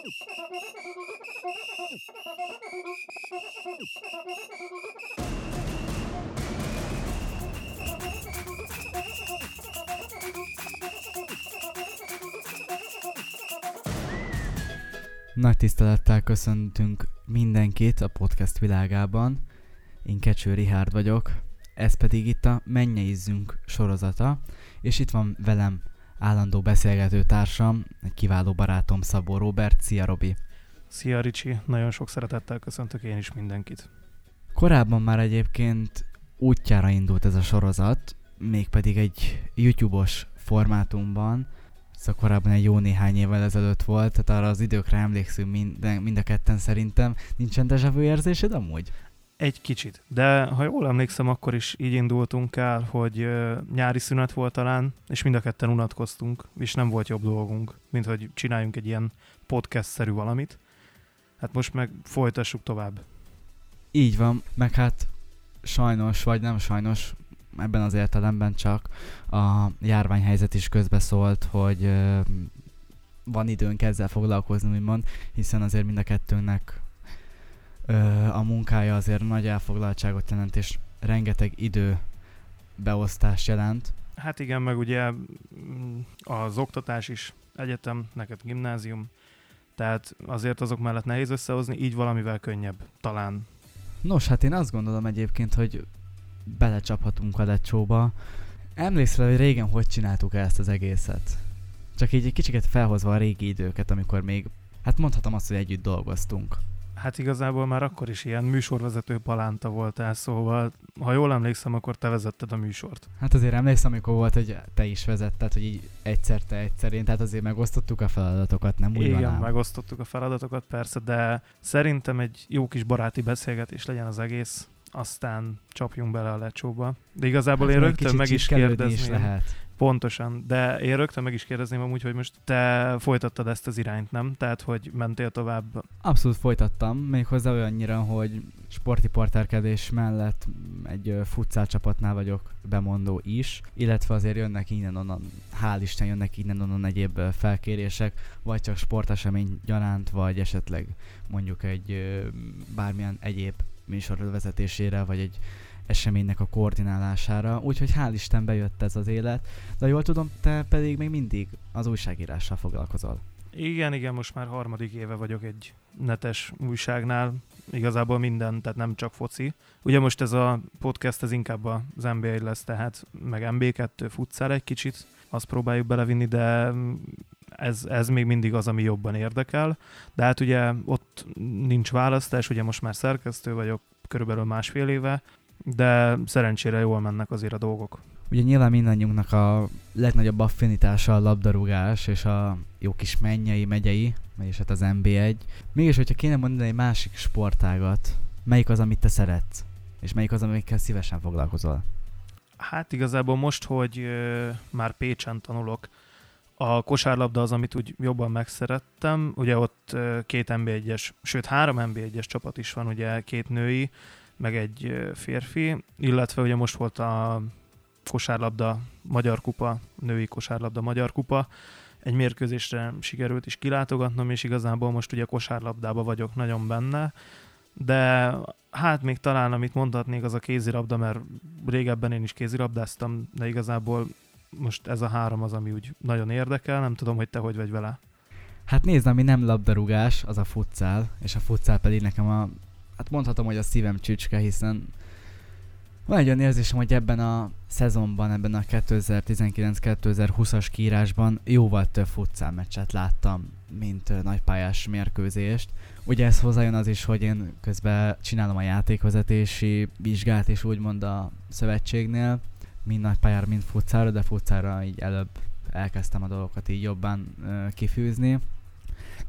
Nagy tisztelettel köszöntünk mindenkit a podcast világában. Én Kecső Rihárd vagyok, ez pedig itt a Mennyeizzünk sorozata, és itt van velem állandó beszélgető társam, egy kiváló barátom Szabó Robert. Szia Robi! Szia Ricsi, nagyon sok szeretettel köszöntök én is mindenkit. Korábban már egyébként útjára indult ez a sorozat, mégpedig egy YouTube-os formátumban, szóval korábban egy jó néhány évvel ezelőtt volt, tehát arra az időkre emlékszünk mind, mind a ketten szerintem. Nincsen deja vu érzésed amúgy? Egy kicsit, de ha jól emlékszem, akkor is így indultunk el, hogy nyári szünet volt talán, és mind a ketten unatkoztunk, és nem volt jobb dolgunk, mint hogy csináljunk egy ilyen podcast-szerű valamit. Hát most meg folytassuk tovább. Így van, meg hát sajnos, vagy nem sajnos, ebben az értelemben csak a járványhelyzet is közbeszólt, hogy van időnk ezzel foglalkozni, úgymond, hiszen azért mind a kettőnknek a munkája azért nagy elfoglaltságot jelent, és rengeteg idő beosztás jelent. Hát igen, meg ugye mm, az oktatás is egyetem, neked gimnázium, tehát azért azok mellett nehéz összehozni, így valamivel könnyebb, talán. Nos, hát én azt gondolom egyébként, hogy belecsaphatunk a lecsóba. Emlékszel, hogy régen hogy csináltuk ezt az egészet? Csak így egy kicsit felhozva a régi időket, amikor még, hát mondhatom azt, hogy együtt dolgoztunk. Hát igazából már akkor is ilyen műsorvezető palánta voltál, szóval ha jól emlékszem, akkor te vezetted a műsort. Hát azért emlékszem, amikor volt, hogy te is vezetted, hogy így egyszer te egyszer én, tehát azért megosztottuk a feladatokat, nem úgy Igen, van megosztottuk a feladatokat persze, de szerintem egy jó kis baráti beszélgetés legyen az egész, aztán csapjunk bele a lecsóba. De igazából hát én rögtön meg is kérdezném. Is lehet. Pontosan, de én rögtön meg is kérdezném amúgy, hogy most te folytattad ezt az irányt, nem? Tehát, hogy mentél tovább? Abszolút folytattam, méghozzá olyannyira, hogy sporti porterkedés mellett egy futszál csapatnál vagyok bemondó is, illetve azért jönnek innen-onnan, hál' Isten jönnek innen-onnan egyéb felkérések, vagy csak sportesemény gyaránt, vagy esetleg mondjuk egy bármilyen egyéb műsor vezetésére, vagy egy eseménynek a koordinálására, úgyhogy hál' Isten bejött ez az élet, de jól tudom, te pedig még mindig az újságírással foglalkozol. Igen, igen, most már harmadik éve vagyok egy netes újságnál, igazából minden, tehát nem csak foci. Ugye most ez a podcast, ez inkább az NBA lesz, tehát meg MB2, futszál egy kicsit, azt próbáljuk belevinni, de ez, ez még mindig az, ami jobban érdekel. De hát ugye ott nincs választás, ugye most már szerkesztő vagyok, körülbelül másfél éve, de szerencsére jól mennek azért a dolgok. Ugye nyilván mindannyiunknak a legnagyobb affinitása a labdarúgás és a jó kis mennyei, megyei, vagyis hát az NB1. Mégis, hogyha kéne mondani egy másik sportágat, melyik az, amit te szeretsz? És melyik az, amikkel szívesen foglalkozol? Hát igazából most, hogy ö, már Pécsen tanulok, a kosárlabda az, amit úgy jobban megszerettem. Ugye ott ö, két NB1-es, sőt három NB1-es csapat is van, ugye két női, meg egy férfi, illetve ugye most volt a kosárlabda Magyar Kupa, női kosárlabda Magyar Kupa, egy mérkőzésre sikerült is kilátogatnom, és igazából most ugye kosárlabdába vagyok nagyon benne, de hát még talán amit mondhatnék az a kézilabda, mert régebben én is kézilabdáztam, de igazából most ez a három az, ami úgy nagyon érdekel, nem tudom, hogy te hogy vagy vele. Hát nézd, ami nem labdarúgás, az a futszál, és a futszál pedig nekem a hát mondhatom, hogy a szívem csücske, hiszen van egy olyan érzésem, hogy ebben a szezonban, ebben a 2019-2020-as kiírásban jóval több futszál meccset láttam, mint nagypályás mérkőzést. Ugye ez hozzájön az is, hogy én közben csinálom a játékvezetési vizsgát is úgymond a szövetségnél, mind nagypályára, mind futszára, de futszára így előbb elkezdtem a dolgokat így jobban ö, kifűzni.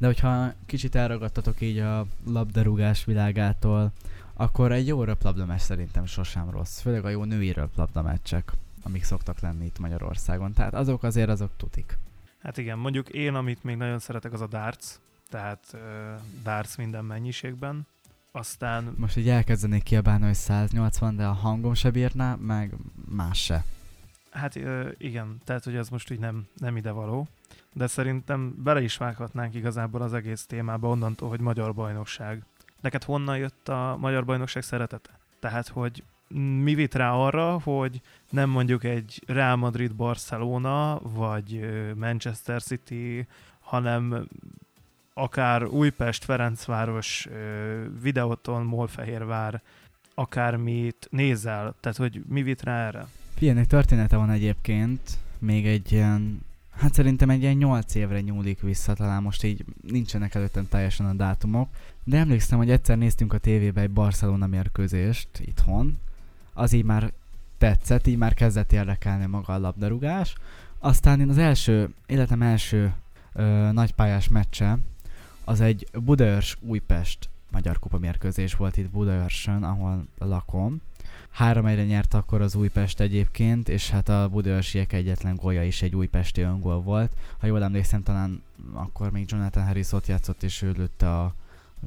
De hogyha kicsit elragadtatok így a labdarúgás világától, akkor egy jó röplabdameccs szerintem sosem rossz. Főleg a jó női röplabdameccsek, amik szoktak lenni itt Magyarországon. Tehát azok azért azok tutik. Hát igen, mondjuk én, amit még nagyon szeretek, az a darts. Tehát uh, darts minden mennyiségben. Aztán... Most így elkezdenék kiabálni, hogy 180, de a hangom se bírná, meg más se. Hát uh, igen, tehát hogy az most így nem, nem ide való. De szerintem bele is vághatnánk igazából az egész témába onnantól, hogy magyar bajnokság. Neked honnan jött a magyar bajnokság szeretete? Tehát, hogy mi vitt rá arra, hogy nem mondjuk egy Real Madrid Barcelona, vagy Manchester City, hanem akár Újpest, Ferencváros, Videoton, Molfehérvár, akármit nézel, tehát hogy mi vitt rá erre? Ilyenek története van egyébként, még egy ilyen, hát szerintem egy ilyen 8 évre nyúlik vissza, talán most így nincsenek előttem teljesen a dátumok, de emlékszem, hogy egyszer néztünk a tévébe egy Barcelona mérkőzést itthon, az így már tetszett, így már kezdett érdekelni maga a labdarúgás, aztán én az első, életem első ö, nagypályás meccse, az egy Budaörs Újpest Magyar Kupa mérkőzés volt itt Budaörsön, ahol lakom. Három egyre nyert akkor az Újpest egyébként, és hát a Budaörsiek egyetlen gólja is egy újpesti öngól volt. Ha jól emlékszem, talán akkor még Jonathan Harris ott játszott, és ő lőtte a,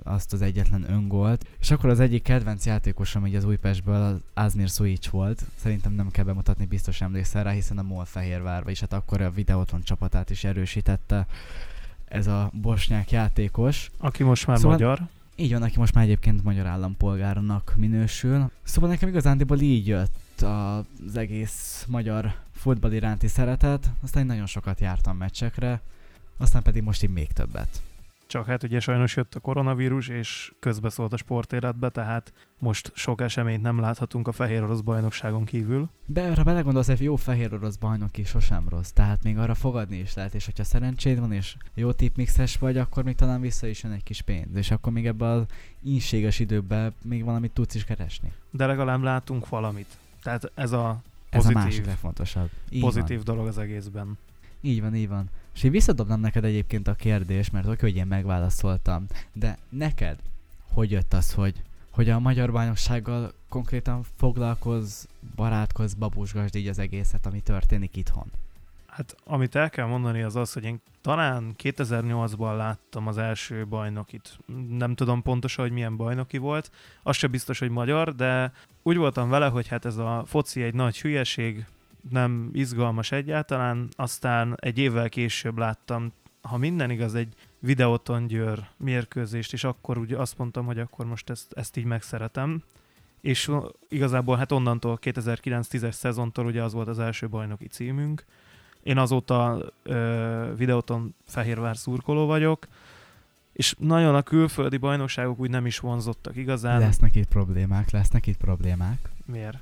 azt az egyetlen öngolt. És akkor az egyik kedvenc játékosom így az Újpestből az Azmir Suic volt. Szerintem nem kell bemutatni, biztos emlékszel rá, hiszen a MOL Fehérvár, és hát akkor a videóton csapatát is erősítette ez a bosnyák játékos. Aki most már szóval, magyar. Így van, aki most már egyébként magyar állampolgárnak minősül. Szóval nekem igazándiból így jött az egész magyar futball iránti szeretet, aztán én nagyon sokat jártam meccsekre, aztán pedig most így még többet. Csak hát ugye sajnos jött a koronavírus, és közbeszólt a sportéletbe, tehát most sok eseményt nem láthatunk a fehér orosz bajnokságon kívül. De arra belegondolsz, egy jó fehér orosz bajnok is sosem rossz, tehát még arra fogadni is lehet, és hogyha szerencséd van, és jó tipmixes vagy, akkor még talán vissza is jön egy kis pénz, és akkor még ebben az ínséges időben még valamit tudsz is keresni. De legalább látunk valamit. Tehát ez a pozitív, ez a másik legfontosabb. Így pozitív van. dolog az egészben. Így van, így van. És én visszadobnám neked egyébként a kérdést, mert oké, hogy én megválaszoltam, de neked hogy jött az, hogy, hogy a magyar bajnoksággal konkrétan foglalkoz, barátkoz, babusgasd így az egészet, ami történik itthon? Hát amit el kell mondani az az, hogy én talán 2008-ban láttam az első bajnokit. Nem tudom pontosan, hogy milyen bajnoki volt. Az sem biztos, hogy magyar, de úgy voltam vele, hogy hát ez a foci egy nagy hülyeség, nem izgalmas egyáltalán, aztán egy évvel később láttam, ha minden igaz, egy videóton győr mérkőzést, és akkor ugye azt mondtam, hogy akkor most ezt, ezt így megszeretem. És igazából hát onnantól 2009-10-es szezontól ugye az volt az első bajnoki címünk. Én azóta ö, videóton Fehérvár szurkoló vagyok, és nagyon a külföldi bajnokságok úgy nem is vonzottak igazán. Lesznek itt problémák, lesznek itt problémák. Miért?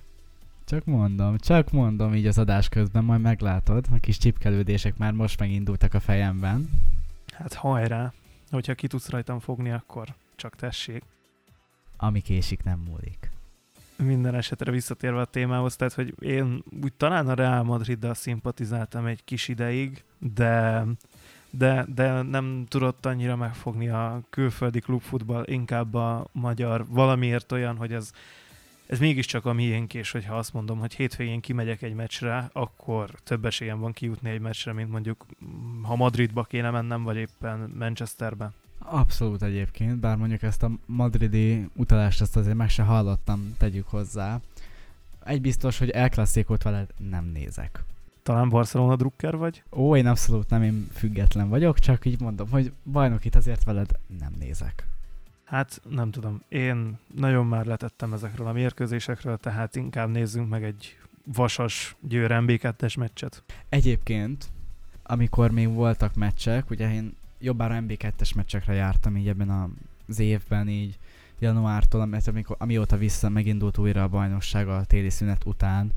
Csak mondom, csak mondom így az adás közben, majd meglátod. A kis csipkelődések már most megindultak a fejemben. Hát hajrá, hogyha ki tudsz rajtam fogni, akkor csak tessék. Ami késik, nem múlik. Minden esetre visszatérve a témához, tehát hogy én úgy talán a Real Madriddal szimpatizáltam egy kis ideig, de de, de nem tudott annyira megfogni a külföldi klubfutball, inkább a magyar valamiért olyan, hogy ez ez mégiscsak a miénk, és hogyha azt mondom, hogy hétvégén kimegyek egy meccsre, akkor több esélyem van kijutni egy meccsre, mint mondjuk ha Madridba kéne mennem, vagy éppen Manchesterbe. Abszolút egyébként, bár mondjuk ezt a madridi utalást ezt azért meg se hallottam, tegyük hozzá. Egy biztos, hogy El veled nem nézek. Talán Barcelona drukker vagy? Ó, én abszolút nem, én független vagyok, csak így mondom, hogy bajnokit azért veled nem nézek. Hát nem tudom, én nagyon már letettem ezekről a mérkőzésekről, tehát inkább nézzünk meg egy vasas győr MB2-es meccset. Egyébként, amikor még voltak meccsek, ugye én jobbára MB2-es meccsekre jártam így ebben az évben, így januártól, mert amikor, amióta vissza megindult újra a bajnokság a téli szünet után,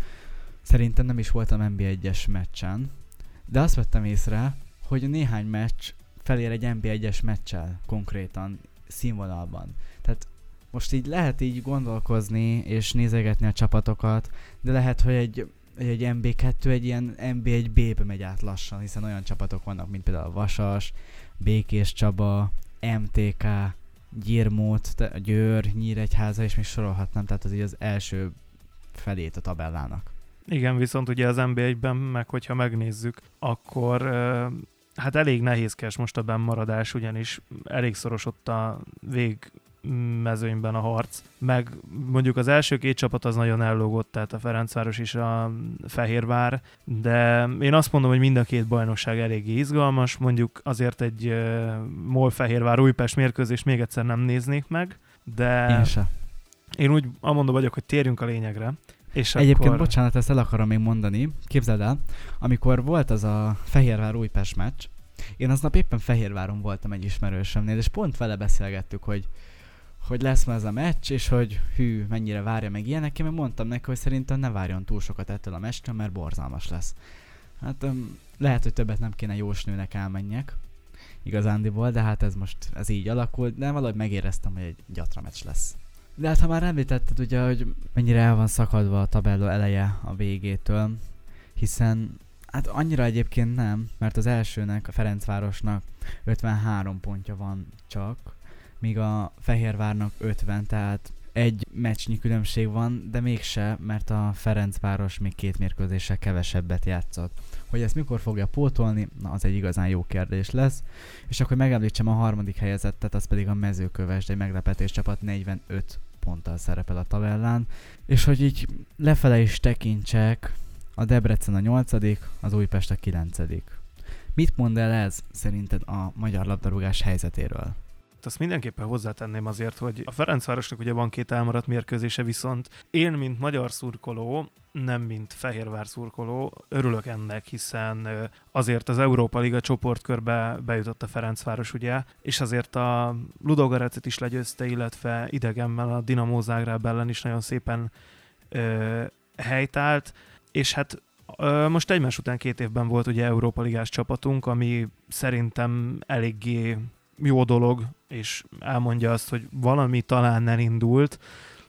szerintem nem is voltam MB1-es meccsen, de azt vettem észre, hogy néhány meccs felér egy MB1-es meccsel konkrétan színvonalban. Tehát most így lehet így gondolkozni és nézegetni a csapatokat, de lehet, hogy egy, egy MB2 egy ilyen MB1B-be megy át lassan, hiszen olyan csapatok vannak, mint például Vasas, Békés Csaba, MTK, Gyirmót, Győr, Nyíregyháza, és még sorolhatnám, tehát az így az első felét a tabellának. Igen, viszont ugye az MB1-ben, meg hogyha megnézzük, akkor hát elég nehézkes most a bennmaradás, ugyanis elég szoros ott a vég mezőnyben a harc, meg mondjuk az első két csapat az nagyon ellogott, tehát a Ferencváros és a Fehérvár, de én azt mondom, hogy mind a két bajnokság eléggé izgalmas, mondjuk azért egy uh, MOL-Fehérvár Újpest mérkőzés még egyszer nem néznék meg, de Én se. én úgy amondom vagyok, hogy térjünk a lényegre. És Egyébként, akkor... bocsánat, ezt el akarom még mondani. Képzeld el, amikor volt az a Fehérvár Újpest meccs, én aznap éppen Fehérváron voltam egy ismerősömnél, és pont vele beszélgettük, hogy hogy lesz ma ez a meccs, és hogy hű, mennyire várja meg ilyenek, én meg mondtam neki, hogy szerintem ne várjon túl sokat ettől a meccsről, mert borzalmas lesz. Hát um, lehet, hogy többet nem kéne jósnőnek elmenjek, igazándiból, de hát ez most ez így alakult, de valahogy megéreztem, hogy egy gyatra meccs lesz. De hát ha már említetted ugye, hogy mennyire el van szakadva a tabella eleje a végétől, hiszen hát annyira egyébként nem, mert az elsőnek, a Ferencvárosnak 53 pontja van csak, míg a Fehérvárnak 50, tehát egy meccsnyi különbség van, de mégse, mert a Ferencváros még két mérkőzéssel kevesebbet játszott. Hogy ezt mikor fogja pótolni, na az egy igazán jó kérdés lesz. És akkor megemlítsem a harmadik helyezettet, az pedig a mezőköves, de egy meglepetés csapat 45 ponttal szerepel a tabellán. És hogy így lefele is tekintsek, a Debrecen a 8 az Újpest a 9 Mit mond el ez szerinted a magyar labdarúgás helyzetéről? azt mindenképpen hozzátenném azért, hogy a Ferencvárosnak ugye van két elmaradt mérkőzése, viszont én, mint magyar szurkoló, nem mint Fehérvár szurkoló, örülök ennek, hiszen azért az Európa Liga csoportkörbe bejutott a Ferencváros, ugye, és azért a Ludogarecet is legyőzte, illetve idegemmel a Dinamo Zágráb ellen is nagyon szépen ö, helytált, és hát most egymás után két évben volt ugye Európa Ligás csapatunk, ami szerintem eléggé jó dolog, és elmondja azt, hogy valami talán elindult.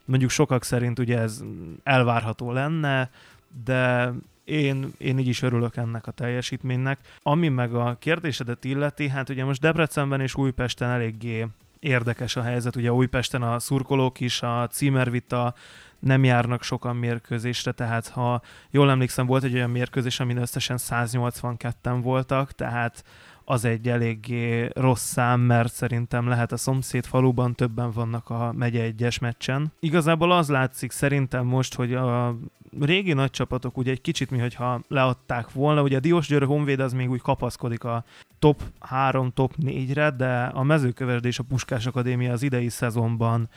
Mondjuk sokak szerint ugye ez elvárható lenne, de én, én így is örülök ennek a teljesítménynek. Ami meg a kérdésedet illeti, hát ugye most Debrecenben és Újpesten eléggé érdekes a helyzet. Ugye Újpesten a szurkolók is, a címervita nem járnak sokan mérkőzésre, tehát ha jól emlékszem, volt egy olyan mérkőzés, amin összesen 182-en voltak, tehát az egy eléggé rossz szám, mert szerintem lehet a szomszéd faluban többen vannak a megye egyes meccsen. Igazából az látszik szerintem most, hogy a régi nagy csapatok ugye egy kicsit mi, hogyha leadták volna, ugye a Diós Győr Honvéd az még úgy kapaszkodik a top 3, top 4-re, de a mezőkövesd és a Puskás Akadémia az idei szezonban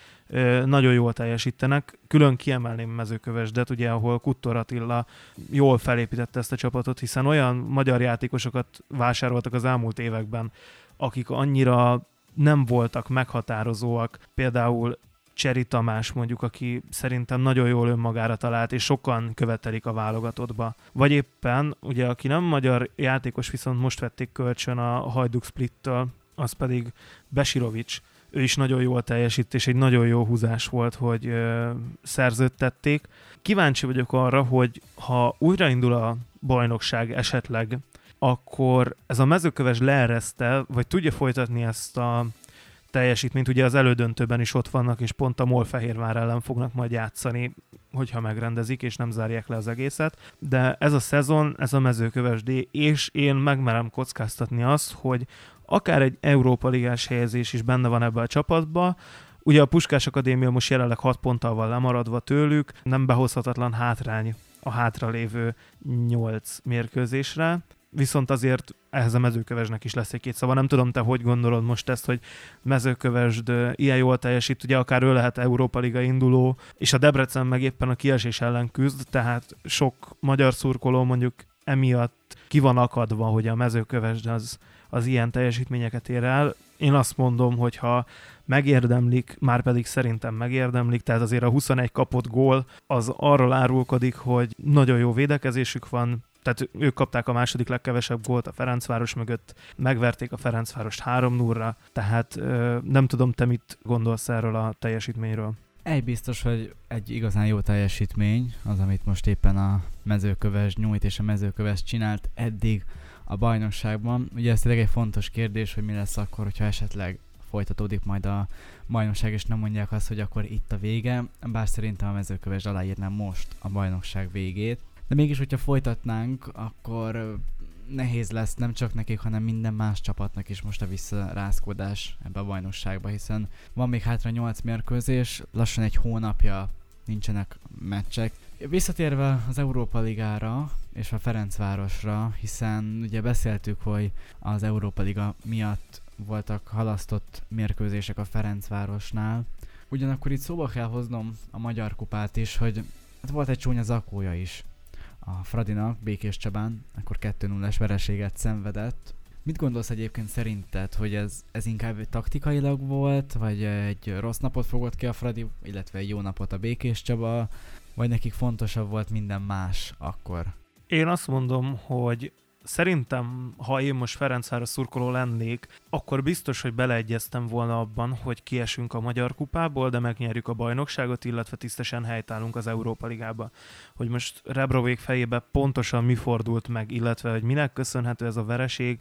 nagyon jól teljesítenek. Külön kiemelném mezőkövesdet, ugye, ahol Kuttor Attila jól felépítette ezt a csapatot, hiszen olyan magyar játékosokat vásároltak az elmúlt években, akik annyira nem voltak meghatározóak, például Cseri Tamás mondjuk, aki szerintem nagyon jól önmagára talált, és sokan követelik a válogatottba. Vagy éppen, ugye aki nem magyar játékos, viszont most vették kölcsön a Hajduk Splittől, az pedig Besirovics. Ő is nagyon jól teljesít, és egy nagyon jó húzás volt, hogy ö, szerződtették. Kíváncsi vagyok arra, hogy ha újraindul a bajnokság esetleg, akkor ez a mezőköves leereszte, vagy tudja folytatni ezt a teljesítményt. Ugye az elődöntőben is ott vannak, és pont a Molfehérvár ellen fognak majd játszani, hogyha megrendezik, és nem zárják le az egészet. De ez a szezon, ez a mezőköves D, és én megmerem kockáztatni azt, hogy akár egy Európa Ligás helyezés is benne van ebbe a csapatba, Ugye a Puskás Akadémia most jelenleg 6 ponttal van lemaradva tőlük, nem behozhatatlan hátrány a hátralévő 8 mérkőzésre viszont azért ehhez a mezőkövesnek is lesz egy-két szava. Nem tudom, te hogy gondolod most ezt, hogy mezőkövesd ilyen jól teljesít, ugye akár ő lehet Európa Liga induló, és a Debrecen meg éppen a kiesés ellen küzd, tehát sok magyar szurkoló mondjuk emiatt ki van akadva, hogy a mezőkövesd az, az ilyen teljesítményeket ér el. Én azt mondom, hogy ha megérdemlik, már pedig szerintem megérdemlik, tehát azért a 21 kapott gól az arról árulkodik, hogy nagyon jó védekezésük van, tehát ők kapták a második legkevesebb gólt a Ferencváros mögött, megverték a Ferencvárost 3 0 tehát nem tudom, te mit gondolsz erről a teljesítményről. Egy biztos, hogy egy igazán jó teljesítmény az, amit most éppen a mezőköves nyújt és a mezőköves csinált eddig a bajnokságban. Ugye ez tényleg egy fontos kérdés, hogy mi lesz akkor, hogyha esetleg folytatódik majd a bajnokság, és nem mondják azt, hogy akkor itt a vége, bár szerintem a mezőköves aláírnám most a bajnokság végét, de mégis, hogyha folytatnánk, akkor nehéz lesz nem csak nekik, hanem minden más csapatnak is most a visszarázkodás ebbe a bajnokságba, hiszen van még hátra 8 mérkőzés, lassan egy hónapja nincsenek meccsek. Visszatérve az Európa Ligára és a Ferencvárosra, hiszen ugye beszéltük, hogy az Európa Liga miatt voltak halasztott mérkőzések a Ferencvárosnál. Ugyanakkor itt szóba kell hoznom a Magyar Kupát is, hogy hát volt egy csúnya zakója is a Fradinak, Békés Csabán, akkor 2-0-es vereséget szenvedett. Mit gondolsz egyébként szerinted, hogy ez, ez inkább taktikailag volt, vagy egy rossz napot fogott ki a Fradi, illetve egy jó napot a Békés Csaba, vagy nekik fontosabb volt minden más akkor? Én azt mondom, hogy szerintem, ha én most Ferencváros szurkoló lennék, akkor biztos, hogy beleegyeztem volna abban, hogy kiesünk a Magyar Kupából, de megnyerjük a bajnokságot, illetve tisztesen helytállunk az Európa Ligába. Hogy most Rebrovék fejébe pontosan mi fordult meg, illetve hogy minek köszönhető ez a vereség,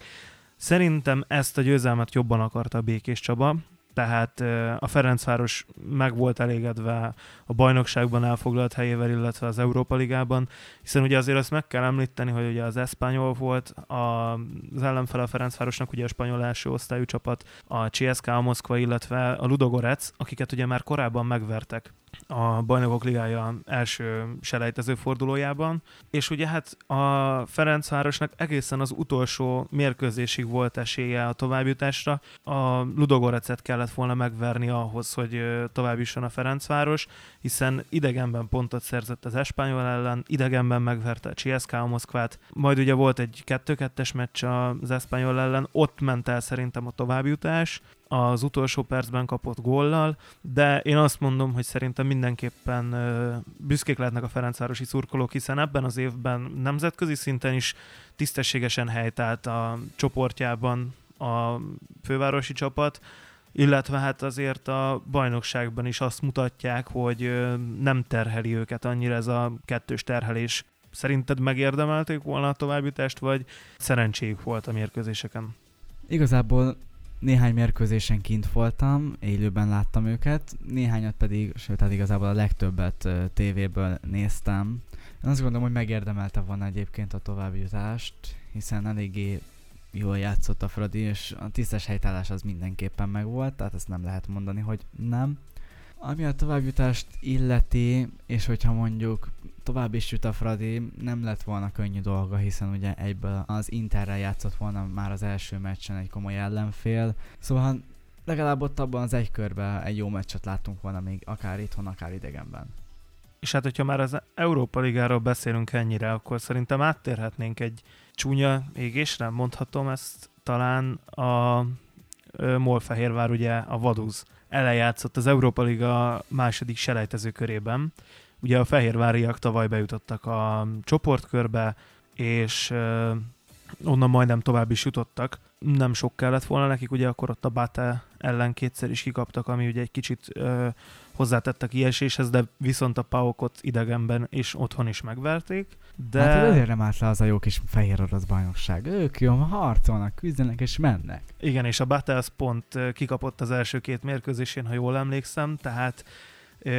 Szerintem ezt a győzelmet jobban akarta a Békés Csaba, tehát a Ferencváros meg volt elégedve a bajnokságban elfoglalt helyével, illetve az Európa Ligában, hiszen ugye azért azt meg kell említeni, hogy ugye az Espanyol volt, az ellenfele a Ferencvárosnak ugye a spanyol első osztályú csapat, a CSKA a Moszkva, illetve a Ludogorec, akiket ugye már korábban megvertek a Bajnokok Ligája első selejtező fordulójában, és ugye hát a Ferencvárosnak egészen az utolsó mérkőzésig volt esélye a továbbjutásra. A Ludogorecet kellett volna megverni ahhoz, hogy tovább jusson a Ferencváros, hiszen idegenben pontot szerzett az Espanyol ellen, idegenben megverte a CSKA Moszkvát, majd ugye volt egy 2-2-es meccs az Espanyol ellen, ott ment el szerintem a továbbjutás, az utolsó percben kapott góllal, de én azt mondom, hogy szerintem mindenképpen büszkék lehetnek a Ferencvárosi szurkolók, hiszen ebben az évben nemzetközi szinten is tisztességesen helytált a csoportjában a fővárosi csapat, illetve hát azért a bajnokságban is azt mutatják, hogy nem terheli őket annyira ez a kettős terhelés. Szerinted megérdemelték volna a továbbjutást, vagy szerencséjük volt a mérkőzéseken? Igazából néhány mérkőzésen kint voltam, élőben láttam őket, néhányat pedig, sőt, hát igazából a legtöbbet tévéből néztem. Én azt gondolom, hogy megérdemelte volna egyébként a továbbjutást, hiszen eléggé jól játszott a Fradi, és a tisztes helytállás az mindenképpen megvolt, tehát ezt nem lehet mondani, hogy nem. Ami a továbbjutást illeti, és hogyha mondjuk tovább is jut a Fradi, nem lett volna könnyű dolga, hiszen ugye egyből az Interrel játszott volna már az első meccsen egy komoly ellenfél. Szóval legalább ott abban az egy körben egy jó meccset láttunk volna még akár itthon, akár idegenben. És hát, hogyha már az Európa Ligáról beszélünk ennyire, akkor szerintem áttérhetnénk egy csúnya égésre, mondhatom ezt talán a Molfehérvár, ugye a Vaduz ellenjátszott az Európa Liga második selejtező körében. Ugye a fehérváriak tavaly bejutottak a csoportkörbe, és onnan majdnem tovább is jutottak. Nem sok kellett volna nekik, ugye akkor ott a Bate ellen kétszer is kikaptak, ami ugye egy kicsit ö, hozzátett a kieséshez, de viszont a Paokot idegenben és otthon is megverték. De... Hát azért nem állt le az a jó kis fehér orosz bajnokság. Ők jó, harcolnak, küzdenek és mennek. Igen, és a az pont kikapott az első két mérkőzésén, ha jól emlékszem, tehát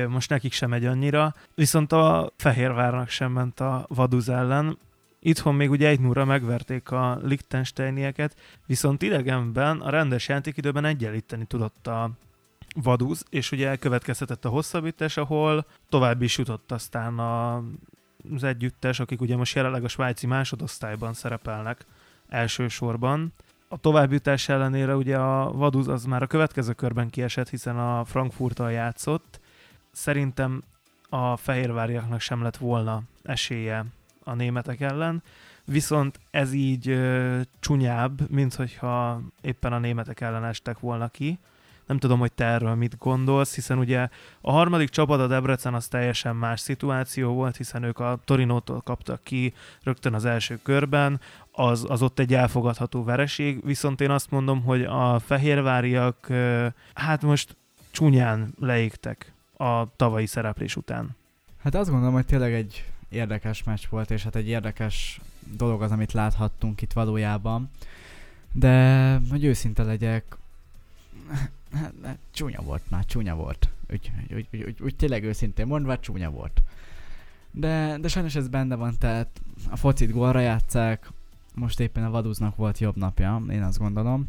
most nekik sem megy annyira, viszont a Fehérvárnak sem ment a Vaduz ellen, Itthon még ugye egy núra megverték a Liechtensteinieket, viszont idegenben a rendes játékidőben egyenlíteni tudott a Vaduz, és ugye következhetett a hosszabbítás, ahol tovább is jutott aztán a, az együttes, akik ugye most jelenleg a svájci másodosztályban szerepelnek elsősorban. A továbbjutás ellenére ugye a Vaduz az már a következő körben kiesett, hiszen a Frankfurttal játszott. Szerintem a fehérváriaknak sem lett volna esélye a németek ellen, viszont ez így ö, csúnyább, mint hogyha éppen a németek ellen estek volna ki. Nem tudom, hogy te erről mit gondolsz, hiszen ugye a harmadik csapat, a Debrecen, az teljesen más szituáció volt, hiszen ők a Torinótól kaptak ki rögtön az első körben, az, az ott egy elfogadható vereség, viszont én azt mondom, hogy a fehérváriak hát most csúnyán leégtek a tavalyi szereplés után. Hát azt gondolom, hogy tényleg egy érdekes meccs volt, és hát egy érdekes dolog az, amit láthattunk itt valójában. De, hogy őszinte legyek, hát, hát, csúnya volt már, csúnya volt. Úgy, úgy, úgy, úgy, úgy tényleg őszintén mondva, csúnya volt. De, de sajnos ez benne van, tehát a focit gólra játszák, most éppen a Vaduznak volt jobb napja, én azt gondolom.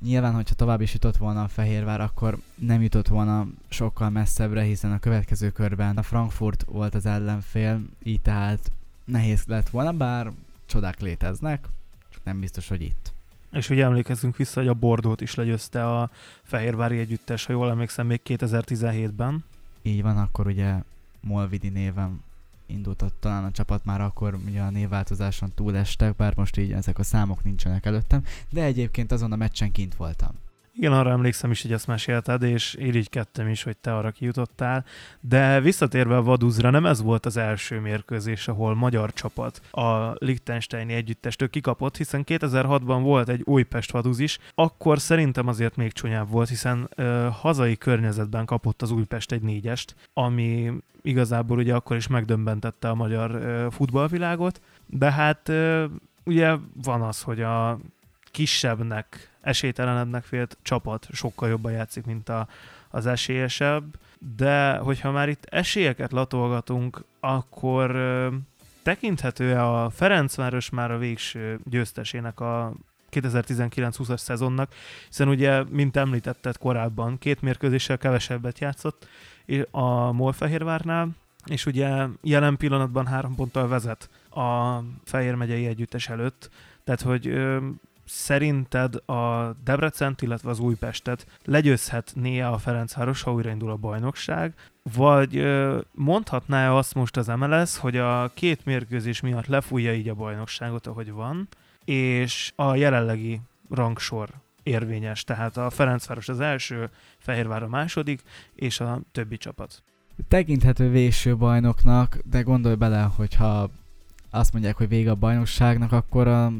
Nyilván, hogyha tovább is jutott volna a Fehérvár, akkor nem jutott volna sokkal messzebbre, hiszen a következő körben a Frankfurt volt az ellenfél, így tehát nehéz lett volna, bár csodák léteznek, csak nem biztos, hogy itt. És ugye emlékezzünk vissza, hogy a Bordót is legyőzte a Fehérvári együttes, ha jól emlékszem, még 2017-ben. Így van, akkor ugye Molvidi néven indult talán a csapat már akkor ugye a névváltozáson túlestek, bár most így ezek a számok nincsenek előttem, de egyébként azon a meccsen kint voltam. Igen, arra emlékszem is, hogy ezt mesélted, és irigykedtem is, hogy te arra kijutottál. De visszatérve a Vaduzra, nem ez volt az első mérkőzés, ahol magyar csapat a Liechtensteini együttestől kikapott, hiszen 2006-ban volt egy Újpest Vaduz is, akkor szerintem azért még csonyább volt, hiszen ö, hazai környezetben kapott az Újpest egy négyest, ami igazából ugye akkor is megdömbentette a magyar ö, futballvilágot, de hát ö, ugye van az, hogy a kisebbnek, esélytelenebbnek félt csapat sokkal jobban játszik, mint a, az esélyesebb, de hogyha már itt esélyeket latolgatunk, akkor ö, tekinthető a Ferencváros már a végső győztesének a 2019-20-as szezonnak, hiszen ugye, mint említetted korábban, két mérkőzéssel kevesebbet játszott a Molfehérvárnál, és ugye jelen pillanatban három ponttal vezet a Fehér megyei együttes előtt, tehát hogy szerinted a Debrecent, illetve az Újpestet legyőzhetné a Ferencváros, ha újraindul a bajnokság, vagy mondhatná-e azt most az MLS, hogy a két mérkőzés miatt lefújja így a bajnokságot, ahogy van, és a jelenlegi rangsor érvényes, tehát a Ferencváros az első, Fehérvár a második, és a többi csapat. Tekinthető véső bajnoknak, de gondolj bele, hogyha azt mondják, hogy vége a bajnokságnak, akkor a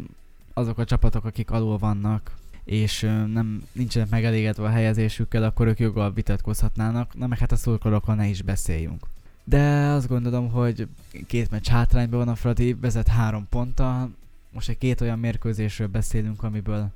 azok a csapatok, akik alul vannak, és nem nincsenek megelégedve a helyezésükkel, akkor ők joggal vitatkozhatnának, na meg hát a szurkolókról ne is beszéljünk. De azt gondolom, hogy két meccs hátrányban van a Fradi, vezet három ponttal, most egy két olyan mérkőzésről beszélünk, amiből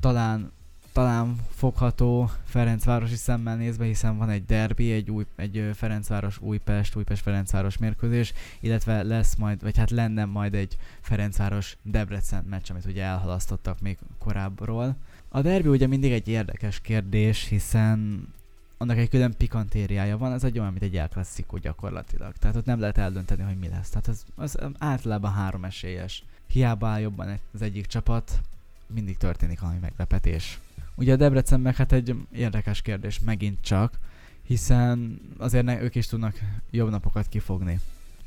talán talán fogható Ferencvárosi szemmel nézve, hiszen van egy derbi, egy, új, egy Ferencváros Újpest, Újpest Ferencváros mérkőzés, illetve lesz majd, vagy hát lenne majd egy Ferencváros Debrecen meccs, amit ugye elhalasztottak még korábbról. A derbi ugye mindig egy érdekes kérdés, hiszen annak egy külön pikantériája van, ez egy olyan, mint egy elklasszikó gyakorlatilag. Tehát ott nem lehet eldönteni, hogy mi lesz. Tehát az, az általában három esélyes. Hiába áll jobban az egyik csapat, mindig történik valami meglepetés. Ugye a Debrecen meg hát egy érdekes kérdés megint csak, hiszen azért ne, ők is tudnak jobb napokat kifogni.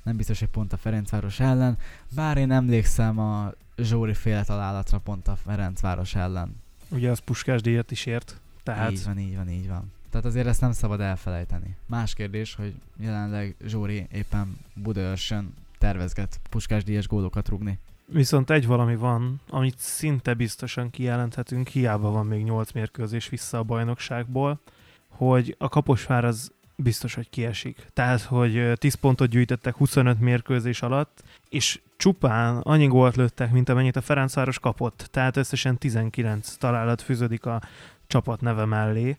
Nem biztos, hogy pont a Ferencváros ellen, bár én emlékszem a Zsóri féle találatra pont a Ferencváros ellen. Ugye az Puskás díjat is ért, tehát... Így van, így van, így van. Tehát azért ezt nem szabad elfelejteni. Más kérdés, hogy jelenleg Zsóri éppen Budaörsön tervezget Puskás díjas gólokat rugni. Viszont egy valami van, amit szinte biztosan kijelenthetünk, hiába van még 8 mérkőzés vissza a bajnokságból, hogy a Kaposvár az biztos, hogy kiesik. Tehát, hogy 10 pontot gyűjtöttek 25 mérkőzés alatt, és csupán annyi gólt lőttek, mint amennyit a Ferencváros kapott. Tehát összesen 19 találat fűződik a csapat neve mellé,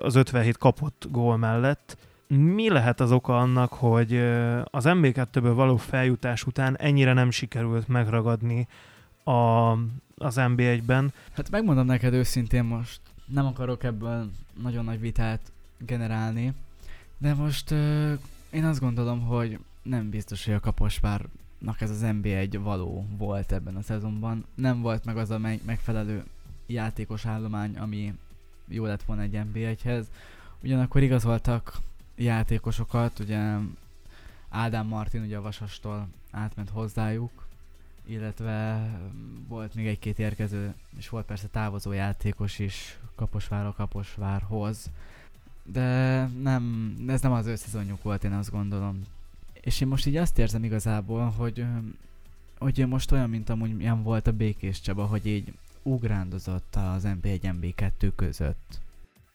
az 57 kapott gól mellett, mi lehet az oka annak, hogy az MB2-ből való feljutás után ennyire nem sikerült megragadni a, az MB1-ben? Hát megmondom neked őszintén most, nem akarok ebből nagyon nagy vitát generálni, de most uh, én azt gondolom, hogy nem biztos, hogy a Kaposvárnak ez az MB1 való volt ebben a szezonban. Nem volt meg az a megfelelő játékos állomány, ami jó lett volna egy MB1-hez. Ugyanakkor igazoltak játékosokat, ugye Ádám Martin ugye a Vasastól átment hozzájuk, illetve volt még egy-két érkező, és volt persze távozó játékos is Kaposvárra Kaposvárhoz, de nem, ez nem az ő volt, én azt gondolom. És én most így azt érzem igazából, hogy, hogy most olyan, mint amúgy milyen volt a Békés Csaba, hogy így ugrándozott az MB1 MB2 között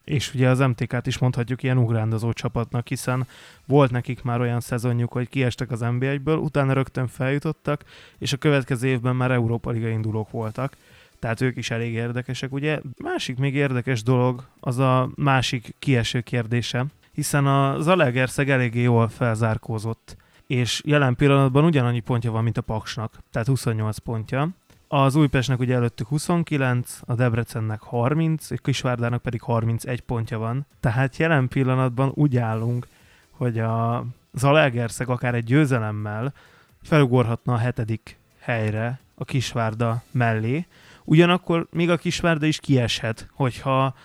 és ugye az MTK-t is mondhatjuk ilyen ugrándozó csapatnak, hiszen volt nekik már olyan szezonjuk, hogy kiestek az NB1-ből, utána rögtön feljutottak, és a következő évben már Európa Liga indulók voltak, tehát ők is elég érdekesek. Ugye másik még érdekes dolog az a másik kieső kérdése, hiszen a Zalegerszeg eléggé jól felzárkózott, és jelen pillanatban ugyanannyi pontja van, mint a Paksnak, tehát 28 pontja. Az Újpestnek ugye előttük 29, a Debrecennek 30, és Kisvárdának pedig 31 pontja van. Tehát jelen pillanatban úgy állunk, hogy a Zalaegerszeg akár egy győzelemmel felugorhatna a hetedik helyre a Kisvárda mellé. Ugyanakkor még a Kisvárda is kieshet, hogyha